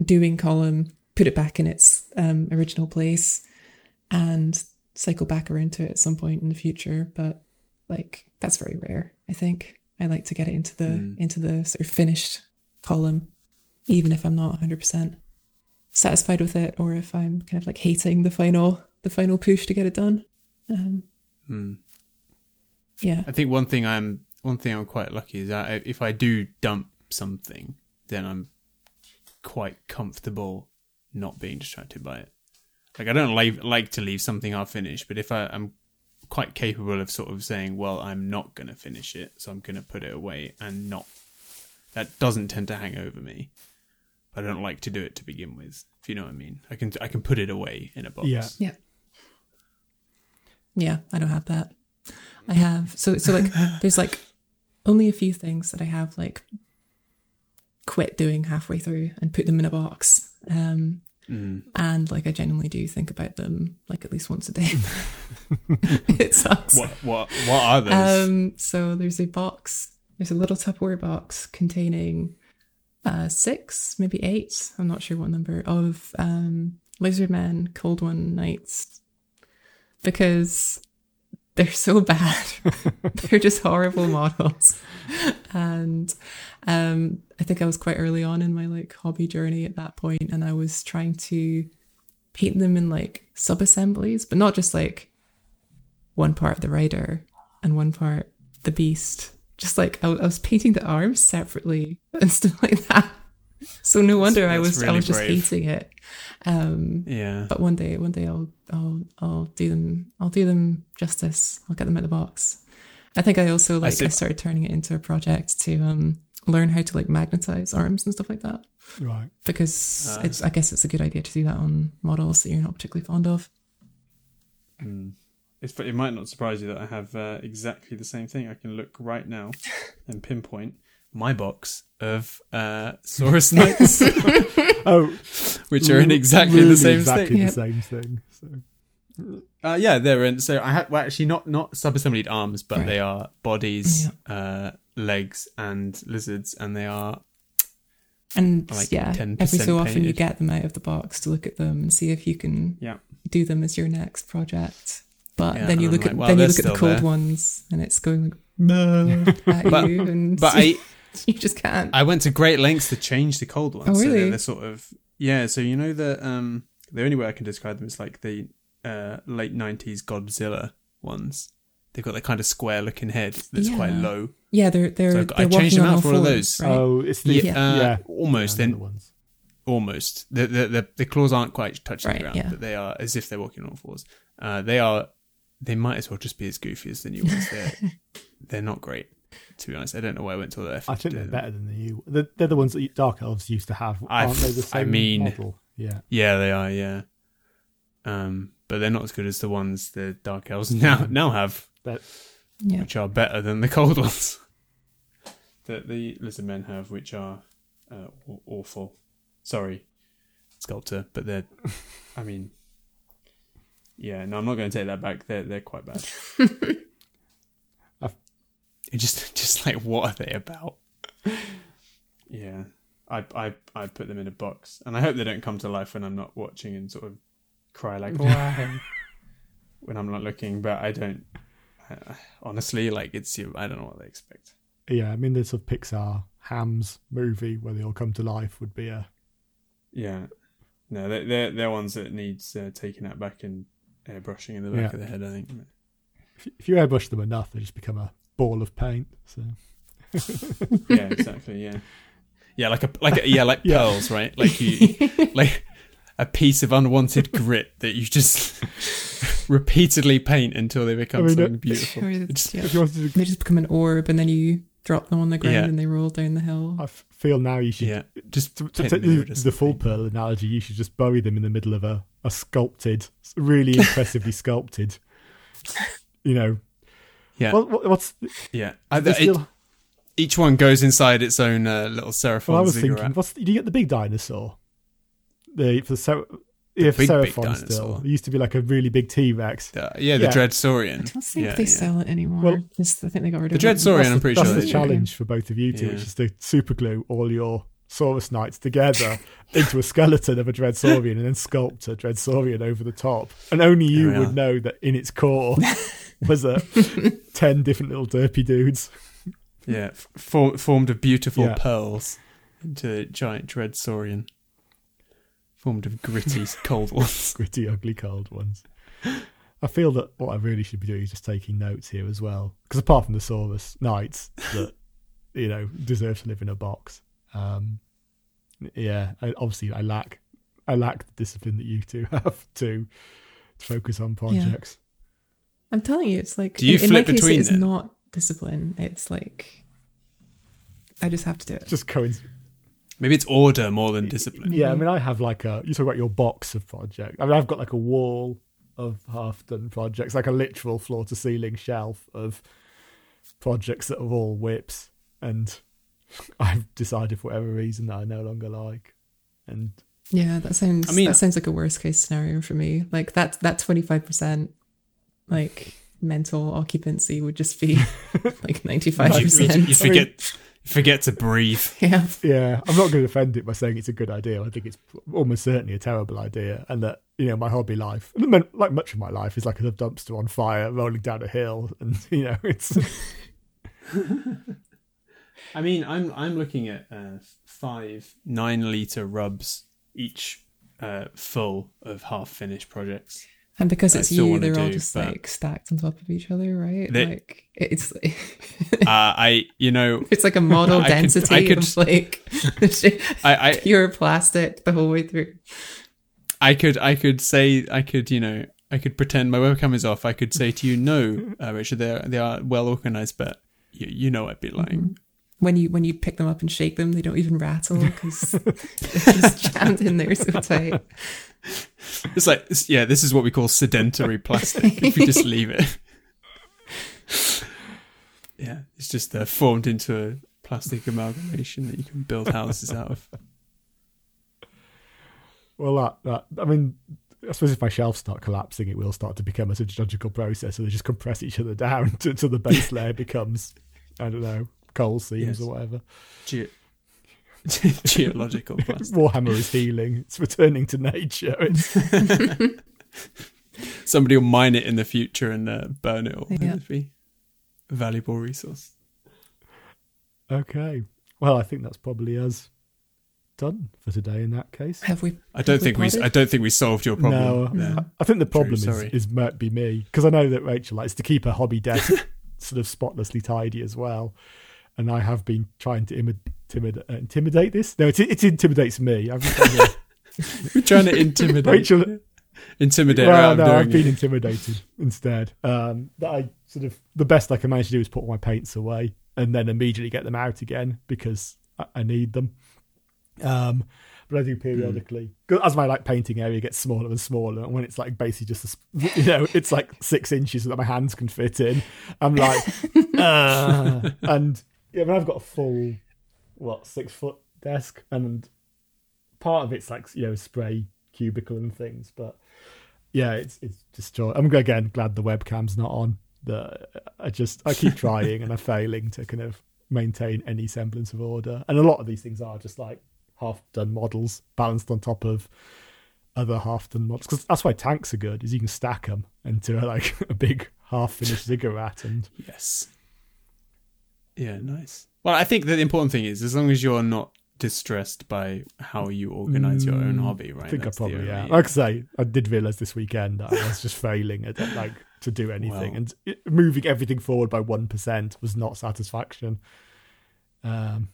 doing column, put it back in its um, original place and cycle back around to it at some point in the future. But like that's very rare, I think. I like to get it into the Mm. into the sort of finished column, even if I'm not 100% satisfied with it or if I'm kind of like hating the final the final push to get it done. Um, Hmm. yeah. I think one thing I'm one thing I'm quite lucky is that if I do dump something, then I'm quite comfortable not being distracted by it. Like I don't like like to leave something half finished, but if I, I'm quite capable of sort of saying, well, I'm not going to finish it, so I'm going to put it away and not. That doesn't tend to hang over me. I don't like to do it to begin with. If you know what I mean, I can I can put it away in a box. Yeah. Yeah. Yeah, I don't have that. I have so so like [laughs] there's like only a few things that I have like quit doing halfway through and put them in a box. Um Mm. and like I genuinely do think about them like at least once a day. [laughs] it sucks. What what what are those? Um, so there's a box, there's a little Tupperware box containing uh, six, maybe eight, I'm not sure what number, of um, Lizardman Cold One Knights because they're so [laughs] bad. [laughs] they're just horrible models. And um, I think I was quite early on in my like hobby journey at that point, and I was trying to paint them in like sub assemblies, but not just like one part of the rider and one part the beast. Just like I, I was painting the arms separately [laughs] and stuff like that. So no wonder I that's was I was just brave. hating it. Um, yeah. but one day, one day I'll I'll I'll do them. I'll do them justice. I'll get them out of the box. I think I also like I, see. started turning it into a project to um learn how to like magnetize arms and stuff like that Right. because Ah. it's I guess it's a good idea to do that on models that you're not particularly fond of. Mm. It's, it might not surprise you that I have uh, exactly the same thing. I can look right now [laughs] and pinpoint my box of uh, Saurus Knights, [laughs] [laughs] Oh, which are in exactly really the same exactly thing. the Yep. same thing. So Uh, yeah, they're in. So I have well, actually not not sub-assembled arms, but Right. they are bodies, uh, legs, and lizards, and they are And Like yeah, 10% every so often you get them out of the box to look at them and see if you can Yeah. do them as your next project. But Yeah, then you look I'm at like, well, then you look at the cold there. ones and it's going like [laughs] "No," at But- you, and But [laughs] I you just can't. I went to great lengths to change the cold ones. Oh, really? they're, they're sort of yeah. So you know the um the only way I can describe them is like the uh late nineties Godzilla ones. They've got that kind of square looking head that's quite low. yeah, they're they're So I- I they're changed walking them on out for all of those. right? oh, it's the Yeah, uh, yeah. almost. Yeah, Then ones. almost the, the the the claws aren't quite touching Right, the ground, yeah. but they are as if they're walking on all fours. Uh, they are. They might as well just be as goofy as the new ones. They're [laughs] they're not great. To be honest, I don't know why I went to all that effort. I think they're them. better than the new. They're, they're the ones that Dark Elves used to have. I- Aren't they the I mean- model? Yeah. Yeah, they are. Yeah, um, but they're not as good as the ones the Dark Elves [laughs] now now have, Yeah, which are better than the cold [laughs] ones that the Lizard Men have, which are uh, awful. Sorry, sculptor, but they're. [laughs] I mean, yeah, no, I'm not going to take that back. They're they're quite bad. [laughs] Just just like what are they about? Yeah, I I I put them in a box, and I hope they don't come to life when I'm not watching and sort of cry like why when I'm not looking. But I don't. [sighs] Honestly, like it's you. I don't know what they expect. Yeah, I mean, this sort of Pixar Hams movie where they all come to life would be a. Yeah, no, they're they're, they're ones that needs uh, taking out back and airbrushing in the back Yeah. of the head. I think. If you- if you airbrush them enough, they just become a ball of paint. So [laughs] Yeah, exactly. Yeah, yeah, like a like a, yeah, like [laughs] Yeah. pearls, right? Like you like a piece of unwanted [laughs] grit that you just [laughs] repeatedly paint until they become I mean, something beautiful. [laughs] Or It's- it's- yeah. if you wanted to, they just become an orb and then you drop them on the ground Yeah. and they roll down the hill. I f- feel now you should. yeah, just To, to paint take the, the full pearl analogy, you should just bury them in the middle of a, a sculpted, really impressively sculpted, you know, Yeah, What, what, what's yeah. I, there's it- still, each one goes inside its own uh, little Seraphon well, I was ziggurat. thinking, what's do you get the big dinosaur? The for the Ser- yeah, for big, big Seraphon still. dinosaur. It used to be like a really big T Rex. Uh, yeah, the Yeah. Dreadsaurian. I don't think yeah, they yeah. sell it anymore. Well, It's- I think they got rid The of it. Dreadsaurian, That's I'm the, pretty that's sure the they do. challenge for both of you two, Yeah. which is to super glue all your Saurus Knights together [laughs] into a skeleton of a Dreadsaurian and then sculpt a Dreadsaurian over the top. And only you would are. know that in its core [laughs] was a ten different little derpy dudes. Yeah, f- for, formed of beautiful Yeah. pearls into a giant Dreadsaurian. Formed of gritty, [laughs] cold ones. gritty, ugly, cold ones. I feel that what I really should be doing is just taking notes here as well, because apart from the Saurus Knights that [laughs] you know deserve to live in a box, um, yeah, I, obviously I lack I lack the discipline that you two [laughs] have to, to focus on projects. I'm telling you, it's like Do you in, in my flip case, between it's not discipline. It's like I just have to do it. Just coincidence. Maybe it's order more than discipline. Yeah, I mm. mean, I have like a. You talk about your box of projects. I mean, I've got like a wall of half done projects, like a literal floor to ceiling shelf of projects that are all WIPs, and [laughs] I've decided for whatever reason that I no longer like. And Yeah, that sounds. I mean- that sounds like a worst case scenario for me. Like that that twenty five percent, like mental occupancy would just be [laughs] like ninety five You, you, percent. you forget, you forget to breathe. [laughs] Yeah, yeah, I'm not going to defend it by saying it's a good idea. I think it's almost certainly a terrible idea, and that you know my hobby life, and I mean, like much of my life, is like a dumpster on fire rolling down a hill, and [laughs] you know it's. [laughs] I mean, I'm I'm looking at uh, five nine liter rubs each uh, full of half finished projects. And because it's you, they're all just like stacked on top of each other, right? They- like it's [laughs] Uh, I you know [laughs] it's like a model [laughs] I could- density I could- of like I, I pure plastic the whole way through. I could I could say I could you know I could pretend my webcam is off. I could say to you, no, uh, Richard, they are they are well organized, but you, you know I'd be lying. When you when you pick them up and shake them, they don't even rattle because they're just jammed in there so tight. It's like it's- yeah, this is what we call sedentary [laughs] plastic. if you just leave it, [laughs] yeah, it's just uh, formed into a plastic amalgamation that you can build houses out of. Well, that, that I mean, I suppose if my shelves start collapsing, it will start to become a sort of logical process. So they just compress each other down [laughs] to, to the base layer becomes, I don't know, coal seams Yes. or whatever. Ge- [laughs] geological [laughs] plastic. Warhammer is healing; it's returning to nature. It's, [laughs] Somebody will mine it in the future and uh, burn it all. Yeah. It'd be a valuable resource. okay, well, I think that's probably us done for today. In that case, Have we? I don't we think we. plotted? I don't think we solved your problem. no, there. I think the problem is, sorry. is might be me because I know that Rachel likes to keep her hobby desk sort of spotlessly tidy as well, and I have been trying to imi- timid- uh, intimidate this. No, it, it intimidates me. I've been trying to- [laughs] We're trying to intimidate. [laughs] Rachel- intimidate well, no, I've been it. intimidated instead. Um, that I sort of the best I can manage to do is put my paints away and then immediately get them out again because I, I need them. Um, but I do periodically 'Cause as my like painting area gets smaller and smaller, and when it's like basically just a, you know [laughs] it's like six inches that my hands can fit in, I'm like, uh, and yeah, but I've got a full what six foot desk, and part of it's like you know spray cubicle and things, but yeah, it's it's destroyed. I'm again glad the webcam's not on. That I just I keep [laughs] trying and I'm failing to kind of maintain any semblance of order. And a lot of these things are just like half done models balanced on top of other half done models. Because that's why tanks are good is you can stack them into like [laughs] a big half finished ziggurat and Yes. Yeah, nice. Well, I think the important thing is as long as you're not distressed by how you organize your own Mm, hobby, right? I think That's I probably yeah. Like I say, I did realize this weekend that I was just failing at like to do anything, Well- and moving everything forward by one percent was not satisfaction. Um,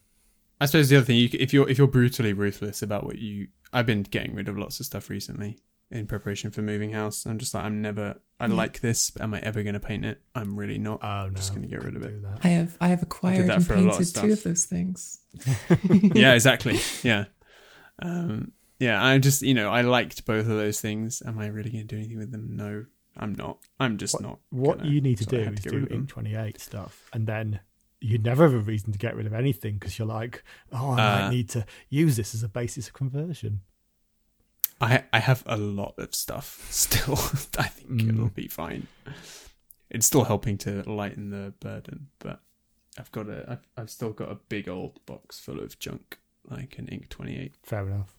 I suppose the other thing, you, if you're if you're brutally ruthless about what you, I've been getting rid of lots of stuff recently in preparation for moving house. I'm just like, I'm never, I Yeah. like this, but am I ever going to paint it? I'm really not. oh no, just gonna get rid of it. I have I have acquired that and for a lot of painted two of those things. [laughs] yeah, exactly. Yeah, um, yeah. I just, you know, I liked both of those things. Am I really going to do anything with them? No. I'm not. I'm just What- not. What gonna- you need to so I do had is get do rid. Ink 28 stuff, and then you never have a reason to get rid of anything because you're like, oh, I might Uh, need to use this as a basis of conversion. I I have a lot of stuff [laughs] still. I think Mm. it'll be fine. It's still helping to lighten the burden, but I've got a I've, I've still got a big old box full of junk, like an Inq Twenty Eight. Fair enough.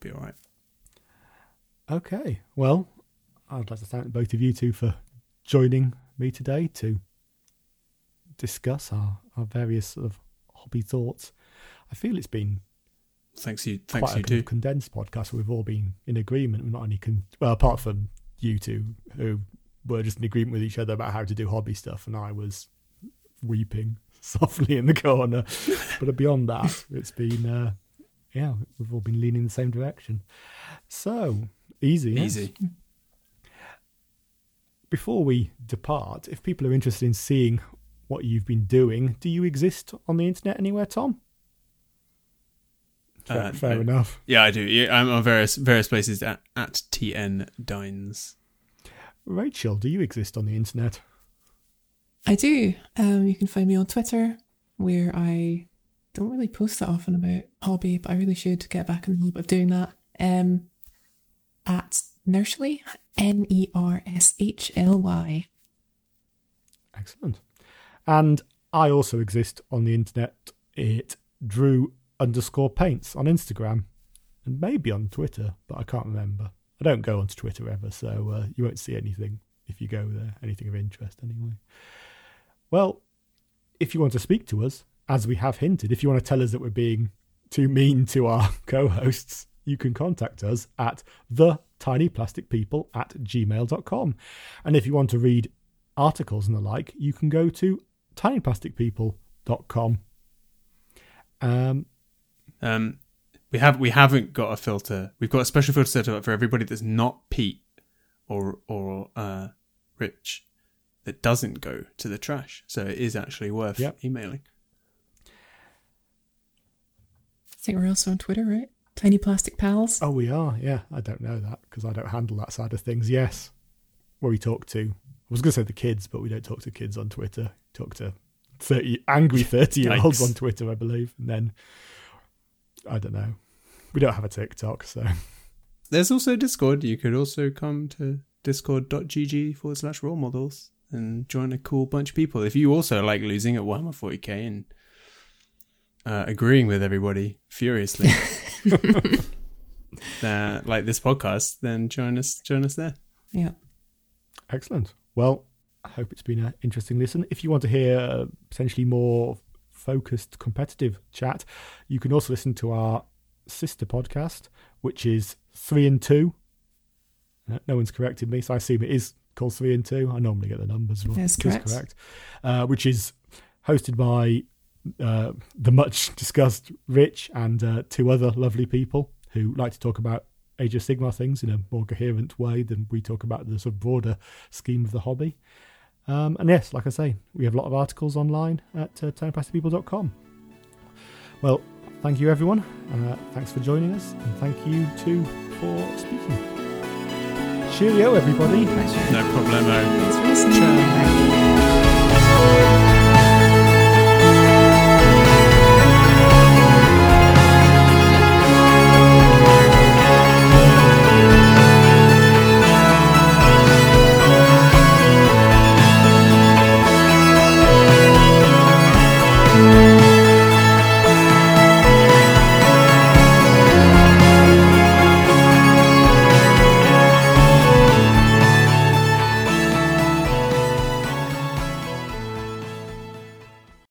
Be all right. Okay. Well, I'd like to thank both of you two for joining me today to discuss our, our various sort of hobby thoughts. I feel it's been Thanks you. Thanks quite a you too. condensed podcast. We've all been in agreement. We're not only con- well, apart from you two who were just in agreement with each other about how to do hobby stuff, and I was weeping [laughs] softly in the corner. [laughs] but beyond that, it's been uh, yeah, we've all been leaning in the same direction. So easy, yes? Easy. Before we depart, if people are interested in seeing what you've been doing, do you exist on the internet anywhere, Tom? Fair, Uh, fair no. enough. Yeah, I do. I'm on various various places at at TN Dines. Rachel, do you exist on the internet? I do. Um, you can find me on Twitter, where I don't really post that often about hobby, but I really should get back in the habit of doing that. Um, at Nershly, N E R S H L Y. Excellent. And I also exist on the internet. It Drew underscore paints on Instagram and maybe on Twitter, but I can't remember. I don't go onto Twitter ever, so uh, you won't see anything if you go there, anything of interest anyway. Well, if you want to speak to us, as we have hinted, if you want to tell us that we're being too mean to our [laughs] co hosts, you can contact us at the tinyplasticpeople at gmail.com. And if you want to read articles and the like, you can go to tinyplasticpeople.com. Um, Um, we have we haven't got a filter. We've got a special filter set up for everybody that's not Pete or or uh, Rich that doesn't go to the trash. So it is actually worth Yep. emailing. I think we're also on Twitter, right? Tiny Plastic Pals. oh, we are. Yeah, I don't know that because I don't handle that side of things. Yes, where we talk to, I was going to say the kids, but we don't talk to kids on Twitter. Talk to 30 angry [laughs] 30 year olds on Twitter, I believe. And then, I don't know. We don't have a TikTok, so There's also Discord. You could also come to discord.gg forward slash role models and join a cool bunch of people. If you also like losing at Warhammer 40k and uh, agreeing with everybody furiously, [laughs] uh, like this podcast, then join us. Join us there. Yeah. Excellent. Well, I hope it's been an interesting listen. If you want to hear uh, potentially more focused competitive chat, you can also listen to our sister podcast, which is Three and Two. Uh, no one's corrected me, so I assume it is called Three and Two. I normally get the numbers wrong. That's correct. correct. Uh, which is hosted by uh, the much [laughs] discussed Rich and uh, two other lovely people who like to talk about Age of Sigmar things in a more coherent way than we talk about the sort of broader scheme of the hobby. Um, and yes, like I say, we have a lot of articles online at uh, tinyplasticpeople.com. Well, thank you everyone. Uh, thanks for joining us, and thank you too for speaking. Cheerio, everybody. No problemo. Thanks for listening. Ciao. Bye.